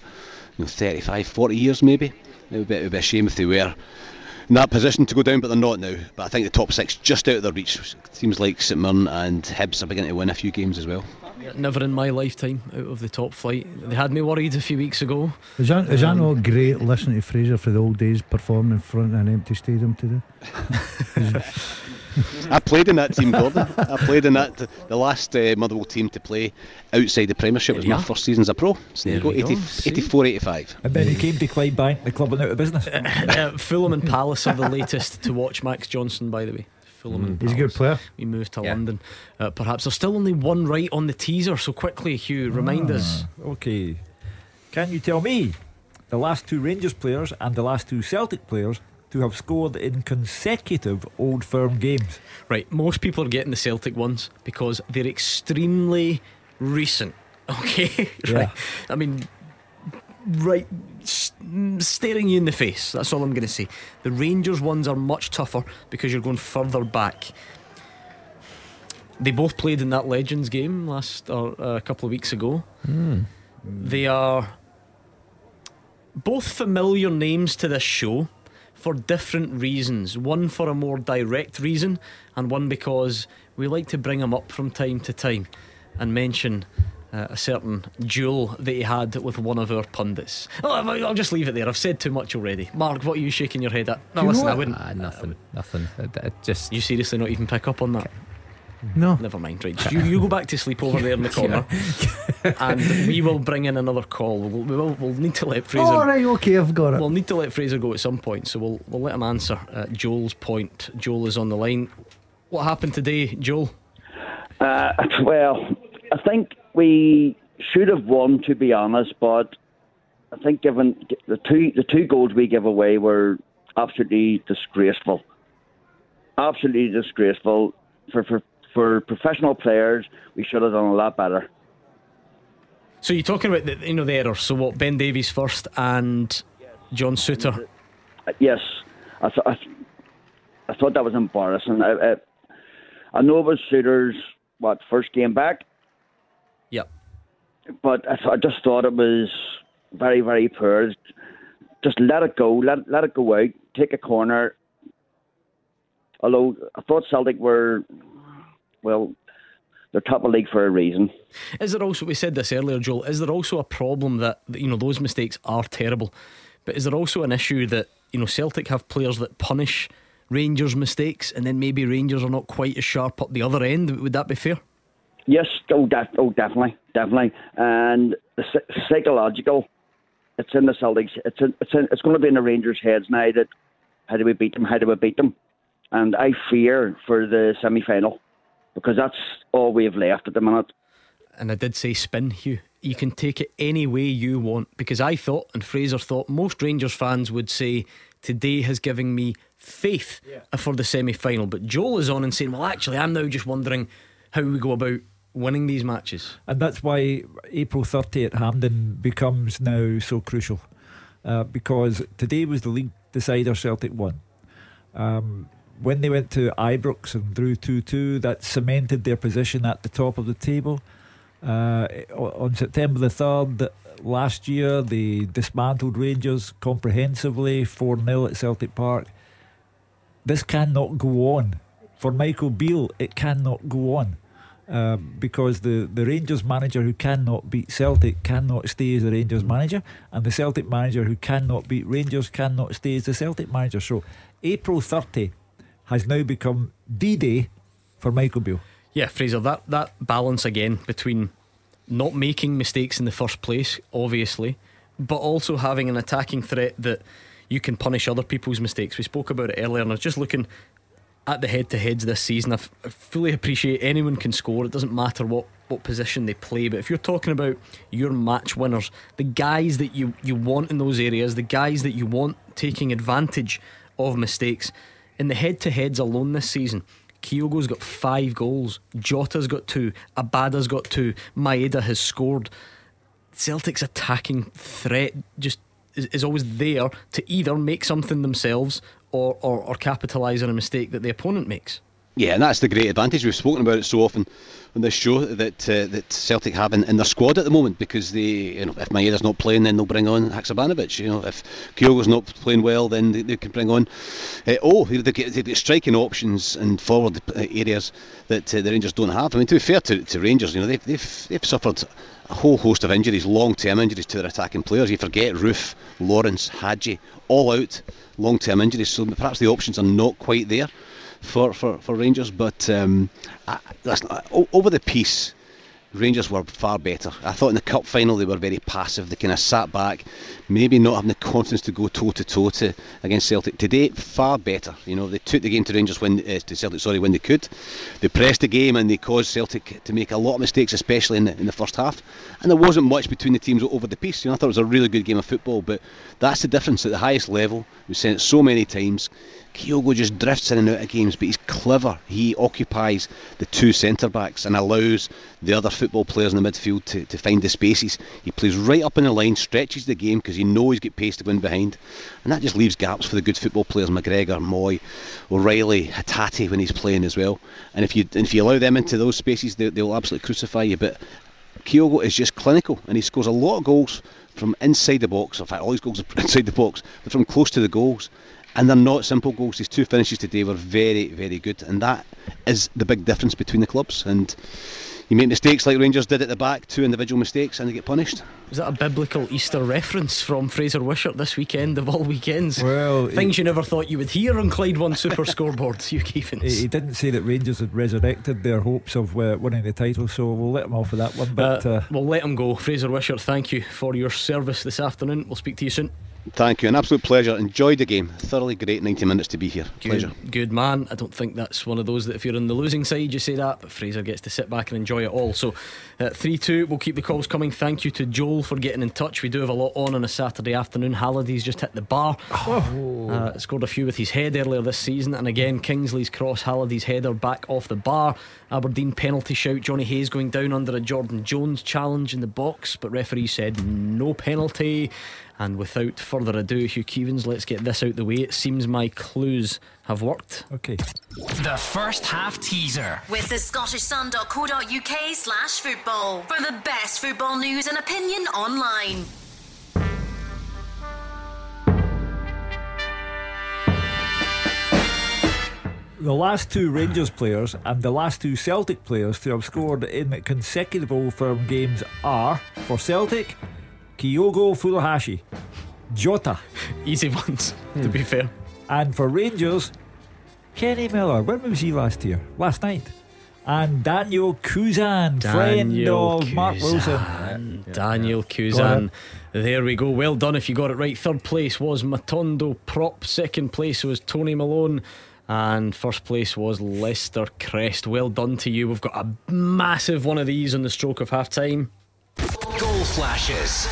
you know, 35, 40 years maybe. It would, be, it would be a shame if they were in that position to go down, but they're not now. But I think the top six just out of their reach. Seems like St Mirren and Hibs are beginning to win a few games as well. Never in my lifetime out of the top flight. They had me worried a few weeks ago. Is that, is that Um, not great listening to Fraser for the old days performing in front of an empty stadium today? I played in that team, Gordon. I played in that. The last uh, Motherwell team to play outside the Premiership was There you my are. first season as a pro. So there you There go, we 80, go, see? 84, 85. And then he came to Clydebank, the club went out of business. uh, Fulham and Palace are the latest to watch Max Johnston, by the way. Fulham and He's a good player. We moved to London. Uh, perhaps there's still only one right on the teaser, so quickly, Hugh, remind us. Ah, Okay. Can you tell me the last two Rangers players and the last two Celtic players to have scored in consecutive Old Firm games? Right, most people are getting the Celtic ones because they're extremely recent. Okay, Yeah. right. I mean, right, s- staring you in the face. That's all I'm going to say. The Rangers ones are much tougher because you're going further back. They both played in that Legends game last or uh, a couple of weeks ago. They are both familiar names to this show for different reasons. One for a more direct reason, and one because we like to bring him up from time to time and mention uh, a certain duel that he had with one of our pundits. Oh, I'll I'll just leave it there. I've said too much already. Mark, what are you shaking your head at? No, you listen, I wouldn't. Ah, nothing, nothing. It, it just You seriously not even pick up on that? No. Never mind, right. You, you go back to sleep over there in the corner, and we will bring in another call. We'll, we will, we'll need to let Fraser. All right, okay, I've got it. We'll need to let Fraser go at some point, so we'll we'll let him answer uh, Joel's point. Joel is on the line. What happened today, Joel? Uh, well, I think we should have won, to be honest. But I think given the two the two goals we give away were absolutely disgraceful, absolutely disgraceful for for for professional players. We should have done a lot better. So you're talking about the you know the errors. So what? Ben Davies first and John Souttar. Uh, Yes, I, th- I, th- I thought that was embarrassing. I, I, I know it was Souttar's what first game back, Yep. but I, th- I just thought it was very, very poor. Just let it go, let let it go out, take a corner. Although I thought Celtic were, well, they're top of the league for a reason. Is there also we said this earlier, Joel? Is there also a problem that you know those mistakes are terrible, but is there also an issue that you know Celtic have players that punish Rangers mistakes, and then maybe Rangers are not quite as sharp up the other end? Would that be fair? Yes, oh, def- oh definitely, definitely. And the psychological, it's in the Celtics. It's in, it's in, it's going to be in the Rangers' heads now that how do we beat them? How do we beat them? And I fear for the semi final because that's all we have left at the minute. And I did say spin, Hugh. You can take it any way you want because I thought, and Fraser thought, most Rangers fans would say today has given me faith for the semi final. But Joel is on and saying, well, actually, I'm now just wondering how we go about winning these matches. And that's why April 30 at Hampden becomes now so crucial. Uh, because today was the league decider Celtic won. Um, when they went to Ibrox and drew 2 2, that cemented their position at the top of the table. Uh, on September the 3rd last year, they dismantled Rangers comprehensively 4 0 at Celtic Park. This cannot go on. For Michael Beale, it cannot go on. Uh, because the, the Rangers manager who cannot beat Celtic cannot stay as the Rangers manager, and the Celtic manager who cannot beat Rangers cannot stay as the Celtic manager. So April 30 has now become D Day for Michael Beale. Yeah, Fraser, that, that balance again between not making mistakes in the first place, obviously, but also having an attacking threat that you can punish other people's mistakes. We spoke about it earlier, and I was just looking at the head to heads this season. I, f- I fully appreciate anyone can score, it doesn't matter what, what position they play. But if you're talking about your match winners, the guys that you, you want in those areas, the guys that you want taking advantage of mistakes, in the head to heads alone this season, Kyogo's got five goals, Jota's got two, Abada's got two, Maeda has scored. Celtic's attacking threat just is, is always there to either make something themselves or, or, or capitalise on a mistake that the opponent makes. Yeah, and that's the great advantage. We've spoken about it so often on this show that uh, that Celtic have in, in, their squad at the moment because they, you know, if Maeda's not playing, then they'll bring on Haksabanovic. You know, if Kyogo's not playing well, then they, they can bring on. Uh, oh, they've got, they've got striking options and forward areas that uh, the Rangers don't have. I mean, to be fair to, to Rangers, you know, they've, they've they've suffered a whole host of injuries, long-term injuries to their attacking players. You forget Roofe, Lawrence, Hagi, all out long-term injuries. So perhaps the options are not quite there for, for, for Rangers. But um, I, over the piece, Rangers were far better. I thought in the cup final they were very passive. They kind of sat back, maybe not having the confidence to go toe to toe to against Celtic. Today, far better. You know, they took the game to Rangers when uh, to Celtic, sorry, when they could. They pressed the game and they caused Celtic to make a lot of mistakes, especially in the, in the first half. And there wasn't much between the teams over the piece. You know, I thought it was a really good game of football, but that's the difference at the highest level. We've seen it so many times. Kyogo just drifts in and out of games, but he's clever. He occupies the two centre backs and allows the other football players in the midfield to, to find the spaces. He plays right up in the line, stretches the game because he knows he's got pace to win behind, and that just leaves gaps for the good football players McGregor, Mooy, O'Riley, Hatate when he's playing as well. And if you if you allow them into those spaces, they, they'll absolutely crucify you. But Kyogo is just clinical, and he scores a lot of goals from inside the box. In fact, all his goals are inside the box, but from close to the goals and they're not simple goals. His two finishes today were very, very good, and that is the big difference between the clubs. And you make mistakes like Rangers did at the back, two individual mistakes, and they get punished. Was that a biblical Easter reference from Fraser Wishart this weekend of all weekends? Well, things he, you never thought you would hear on Clyde One Super Scoreboard. Hugh Keevins. He, he, didn't say that Rangers had resurrected their hopes of uh, winning the title, so we'll let him off with that one. But uh, uh, we'll let him go. Fraser Wishart, thank you for your service this afternoon. We'll speak to you soon. Thank you. An absolute pleasure. Enjoyed the game. Thoroughly great 90 minutes to be here. Good, pleasure. Good man. I don't think that's one of those that if you're on the losing side, you say that, but Fraser gets to sit back and enjoy it all. So, uh, 3 2, we'll keep the calls coming. Thank you to Joel for getting in touch. We do have a lot on on a Saturday afternoon. Halliday's just hit the bar. Oh. Uh, scored a few with his head earlier this season. And again, Kingsley's cross, Halliday's header back off the bar. Aberdeen penalty shout. Johnny Hayes going down under a Jordan Jones challenge in the box, but referee said no penalty. And without further ado, Hugh Keevins, let's get this out the way. It seems my clues have worked. Okay. The first half teaser. With the scottishsun.co.uk slash football. For the best football news and opinion online. The last two Rangers players and the last two Celtic players to have scored in consecutive Old Firm games are, for Celtic, Kyogo Furuhashi, Jota. Easy ones, hmm. to be fair. And for Rangers, Kenny Miller. When was he last here? Last night. And Daniel Cousin, Daniel friend of Cousin. Mark Wilson. Daniel Cousin. There we go. Well done if you got it right. Third place was Matondo Prop. Second place was Tony Malone. And first place was Lester Crest. Well done to you. We've got a massive one of these on the stroke of half time. Goal flashes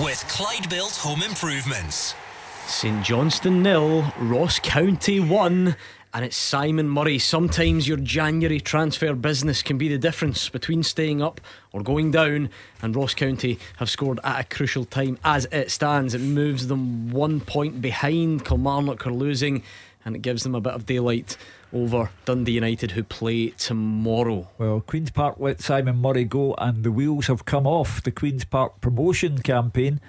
with Clyde Built Home Improvements. St Johnstone nil, Ross County one. And it's Simon Murray. Sometimes your January transfer business can be the difference between staying up or going down. And Ross County have scored at a crucial time. As it stands, it moves them one point behind. Kilmarnock are losing and it gives them a bit of daylight over Dundee United, who play tomorrow. Well, Queen's Park let Simon Murray go, and the wheels have come off the Queen's Park promotion campaign.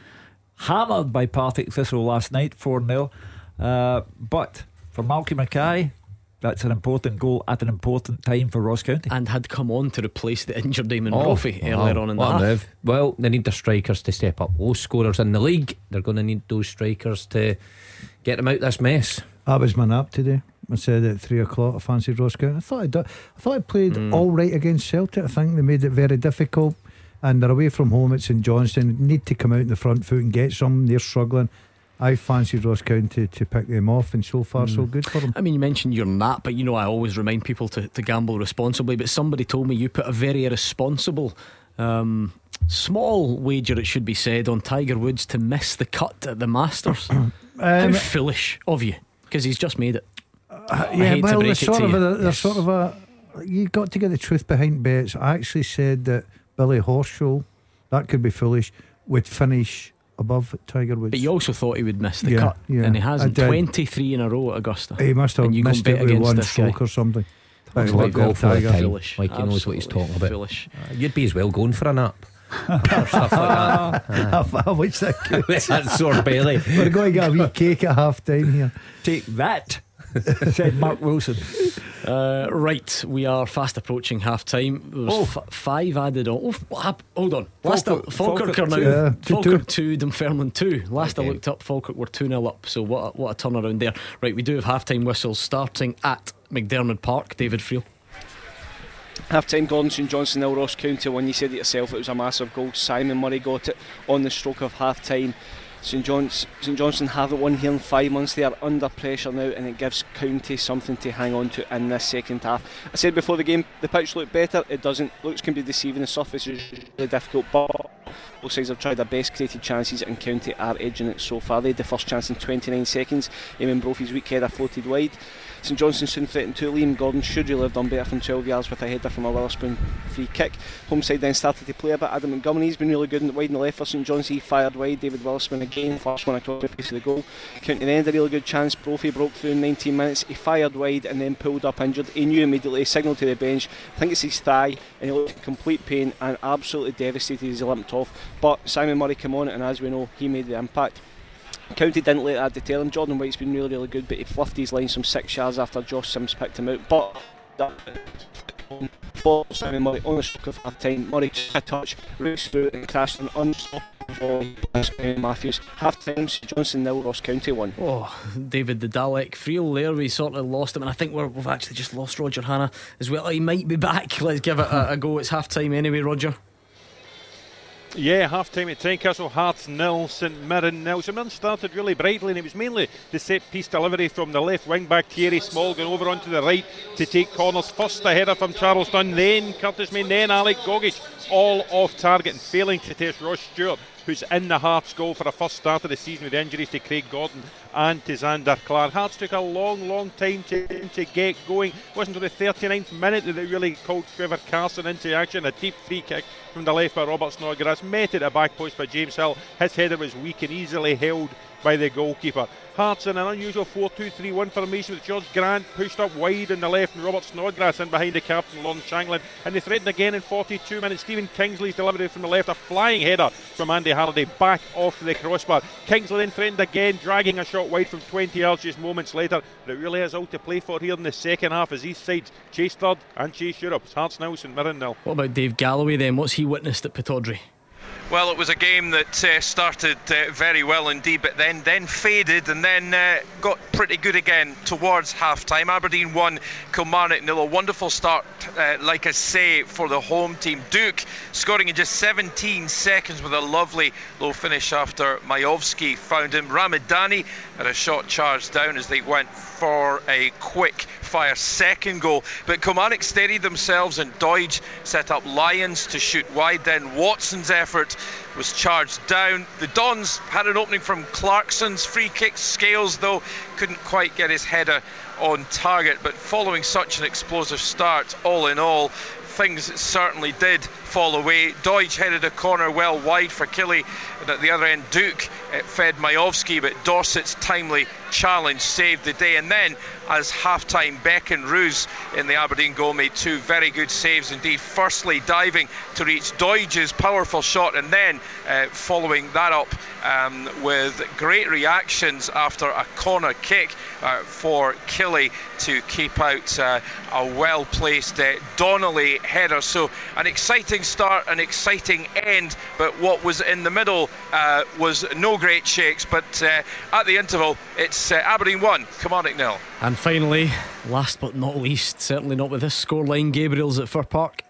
Hammered by Partick Thistle last night, 4 0. Uh, but for Malky Mackay, that's an important goal at an important time for Ross County. And had come on to replace the injured Damon Oh, Brophy wow. earlier on in the What half. move. Well, they need their strikers to step up. Most scorers in the league, they're going to need those strikers to get them out this mess. That was my nap today. I said at three o'clock I fancied Ross County. I thought I, do, I thought I played Mm. all right against Celtic. I think they made it very difficult, and they're away from home at St Johnstone. Need to come out in the front foot and get some. They're struggling. I fancied Ross County to pick them off, and so far so good for them. I mean, you mentioned your nap, but you know, I always remind people to, to gamble responsibly. But somebody told me you put a very irresponsible, um, small wager, it should be said, on Tiger Woods to miss the cut at the Masters. How Um, foolish of you, because he's just made it. I yeah, hate to well, break there's it sort to of you. a, there's sort of a. You got to get the truth behind bets. I actually said that Billy Horschel, that could be foolish, would finish above Tiger Woods. But you also thought he would miss the Yeah, cut, yeah, and he hasn't. 23 in a row at Augusta. He must have and you go missed bet it with against one this guy. or something. But Looks like golf all the Tiger. time. Foolish. Like he knows what he's talking about. foolish. Uh, You'd be as well going for a nap. Or stuff like that. I, I wish that could. With that sore belly. We're going to get a wee cake at half time here. Take that, said Mark Wilson. Uh, right, we are fast approaching half time. There Oh. f- five added on. Oh, what hold on. Last I, Falkirk- Falkirk, Falkirk are now two. Yeah, two- Falkirk 2, Dunfermline 2. Last I looked up, Falkirk were 2 0 up. So what a, what a turnaround there. Right, we do have half time whistles starting at McDiarmid Park. David Friel. Half time, Gordon St Johnstone, nil Ross County one. You said it yourself, it was a massive goal. Simon Murray got it on the stroke of half time. St John's, St Johnstone haven't won here in five months. They are under pressure now, and it gives County something to hang on to in this second half. I said before the game, the pitch looked better. It doesn't. Looks can be deceiving. The surface is really difficult, but both sides have tried their best, created chances, and County are edging it so far. They had the first chance in 29 seconds. Eamonn Brophy's weak header floated wide. St Johnstone soon threatened to Liam Gordon should have done better from 12 yards with a header from a Wotherspoon free kick. Home side then started to play a bit. Adam Montgomery's been really good in the wide and the left for St John's. He fired wide. David Wotherspoon again, first one across the face of the goal. County then had a really good chance. Brophy broke through in 19 minutes. He fired wide and then pulled up injured. He knew immediately, signalled to the bench. I think it's his thigh, and he looked in complete pain and absolutely devastated as he limped off. But Simon Murray came on, and as we know, he made the impact. County didn't let that detail him. Jordan White's been really, really good, but he fluffed his line some six yards after Josh Sims picked him out. But for Simon Murray on the stroke of half time. Murray took a touch, through and crashed an unstoppable Matthews. Half time, Johnson nil, Ross County one. Oh, David the Dalek. Friel there, we sort of lost him, and I think we're, we've actually just lost Roger Hannah as well. He might be back. Let's give it a, a go. It's half time anyway, Roger. Yeah, half time at Tynecastle, Hearts nil, St Mirren nil. St Mirren started really brightly, and it was mainly the set piece delivery from the left wing back, Thierry Small going over onto the right to take corners. First a header from Charles Dunne, then Curtis Main, then Alec Gogic, all off target and failing to test Ross Stewart, who's in the Hearts goal for a first start of the season with injuries to Craig Gordon and to Zander Clark. Hearts took a long, long time to, to get going. It wasn't until the 39th minute that they really called Trevor Carson into action. A deep free kick from the left by Robert Snodgrass, met at the back post by James Hill. His header was weak and easily held by the goalkeeper. Hearts in an unusual 4 2 3 1 formation with Jorge Grant pushed up wide on the left and Robert Snodgrass in behind the captain, Lon Shankland. And they threatened again in 42 minutes. Stephen Kingsley's delivery from the left, a flying header from Andy Halliday back off the crossbar. Kingsley then threatened again, dragging a shot wide from 20 yards just moments later. But it really is all to play for here in the second half as these sides chase third and chase Europe. It's Hearts now, St Mirren. What about Dave Galloway then? What's he witnessed at Pittodrie? Well, it was a game that uh, started uh, very well indeed, but then then faded and then uh, got pretty good again towards half time. Aberdeen won, Kilmarnock nil. A wonderful start, uh, like I say, for the home team. Duk scoring in just 17 seconds with a lovely low finish after Miovski found him. Ramadani had a shot charged down as they went for a quick fire second goal. But Kilmarnock steadied themselves and Doidge set up Lyons to shoot wide. Then Watson's effort was charged down. The Dons had an opening from Clarkson's free kick. Scales, though, couldn't quite get his header on target. But following such an explosive start, all in all, things certainly did fall away. Doidge headed a corner well wide for Killie, and at the other end, Duk uh, fed Miovski, but Dorsett's timely challenge saved the day. And then, as half time, Beck and Roos in the Aberdeen goal made two very good saves indeed. Firstly, diving to reach Doidge's powerful shot, and then uh, following that up um, with great reactions after a corner kick uh, for Killie to keep out uh, a well placed uh, Donnelly header. So, an exciting start, an exciting end, but what was in the middle uh, was no great shakes. But uh, at the interval, it's uh, Aberdeen 1, Kilmarnock nil. And finally, last but not least, certainly not with this scoreline, Gabriel's at Fir Park.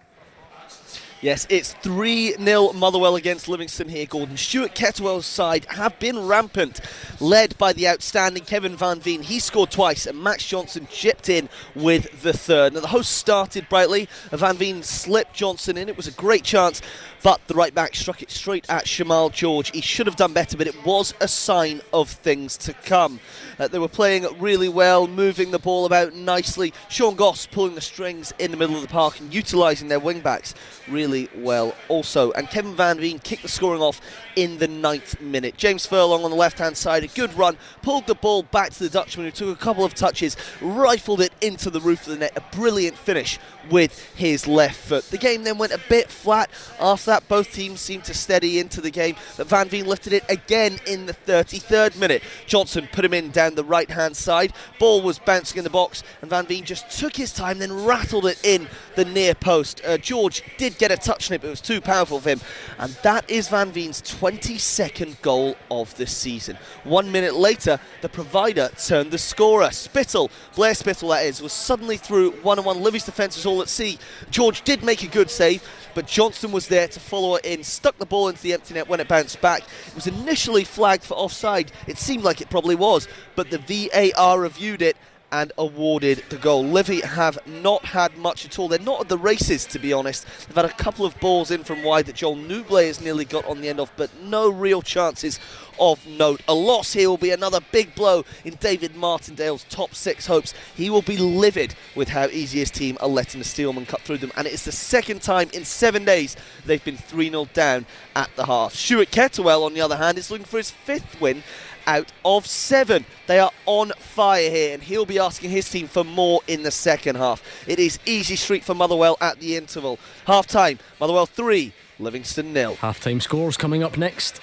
Yes, it's 3 0 Motherwell against Livingston here, Gordon. Stuart Kettlewell's side have been rampant, led by the outstanding Kevin Van Veen. He scored twice, and Max Johnston chipped in with the third. Now, the host started brightly. Van Veen slipped Johnston in. It was a great chance, but the right back struck it straight at Shamal George. He should have done better, but it was a sign of things to come. Uh, they were playing really well, moving the ball about nicely. Sean Goss pulling the strings in the middle of the park and utilising their wing backs really well also. And Kevin Van Veen kicked the scoring off in the ninth minute. James Furlong on the left hand side, a good run, pulled the ball back to the Dutchman who took a couple of touches, rifled it into the roof of the net. A brilliant finish with his left foot. The game then went a bit flat. After that, both teams seemed to steady into the game, but Van Veen lifted it again in the 33rd minute. Johnston put him in down the right hand side. Ball was bouncing in the box, and Van Veen just took his time, then rattled it in the near post. Uh, George did get a touch on it, but it was too powerful for him. And that is Van Veen's 22nd goal of the season. One minute later, the provider turned the scorer. Spittal, Blair Spittal that is, was suddenly through one on one. Livy's defence was all at sea. George did make a good save, but Johnston was there to follow it in, stuck the ball into the empty net when it bounced back. It was initially flagged for offside. It seemed like it probably was, but the VAR reviewed it and awarded the goal. Livy have not had much at all. They're not at the races, to be honest. They've had a couple of balls in from wide that Joel Nouble has nearly got on the end of, but no real chances of note. A loss here will be another big blow in David Martindale's top six hopes. He will be livid with how easy his team are letting the Steelmen cut through them, and it is the second time in seven days they've been 3 0 down at the half. Stuart Kettlewell, on the other hand, is looking for his fifth win out of seven. They are on fire here, and he'll be asking his team for more in the second half. It is easy street for Motherwell at the interval. Half time, Motherwell 3, Livingston nil. Half time scores coming up next.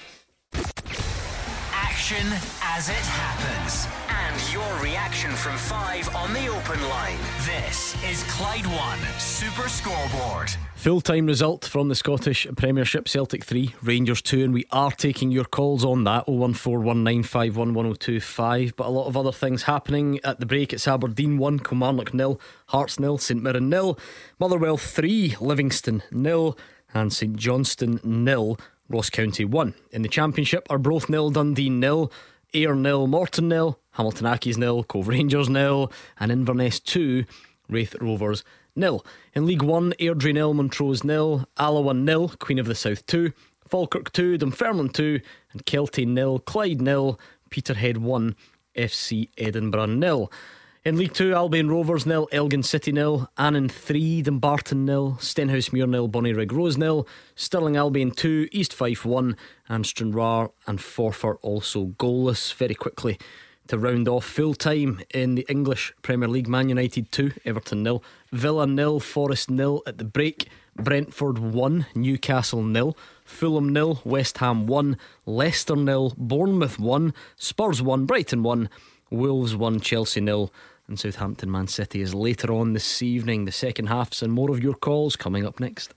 Action as it happens. And your reaction from five on the open line. This is Clyde One Super Scoreboard. Full time result from the Scottish Premiership Celtic 3, Rangers 2, and we are taking your calls on that 01419511025. But a lot of other things happening at the break. It's Aberdeen 1, Kilmarnock nil, Hearts nil, St Mirren nil, Motherwell 3, Livingston nil, and St Johnstone nil, Ross County 1. In the Championship, Arbroath nil, Dundee nil, Ayr nil, Morton nil, Hamilton Accies nil, Cove Rangers nil, and Inverness 2, Raith Rovers nil. In League One, Airdrie nil, Montrose nil, Alloa nil, Queen of the South 2, Falkirk 2, Dunfermline 2, and Kelty nil, Clyde nil, Peterhead 1, FC Edinburgh nil. In League Two, Albion Rovers nil, Elgin City nil, Annan 3, Dumbarton nil, Stenhousemuir nil, Bonnyrigg Rose nil, Stirling Albion 2, East Fife 1, and Stranraer and Forfar also goalless. Very quickly to round off full time in the English Premier League, Man United 2, Everton nil, Villa nil, Forest nil at the break, Brentford 1, Newcastle nil, Fulham nil, West Ham 1, Leicester nil, Bournemouth 1, Spurs 1, Brighton 1, Wolves 1, Chelsea nil, and Southampton Man City is later on this evening. The second halves and more of your calls coming up next.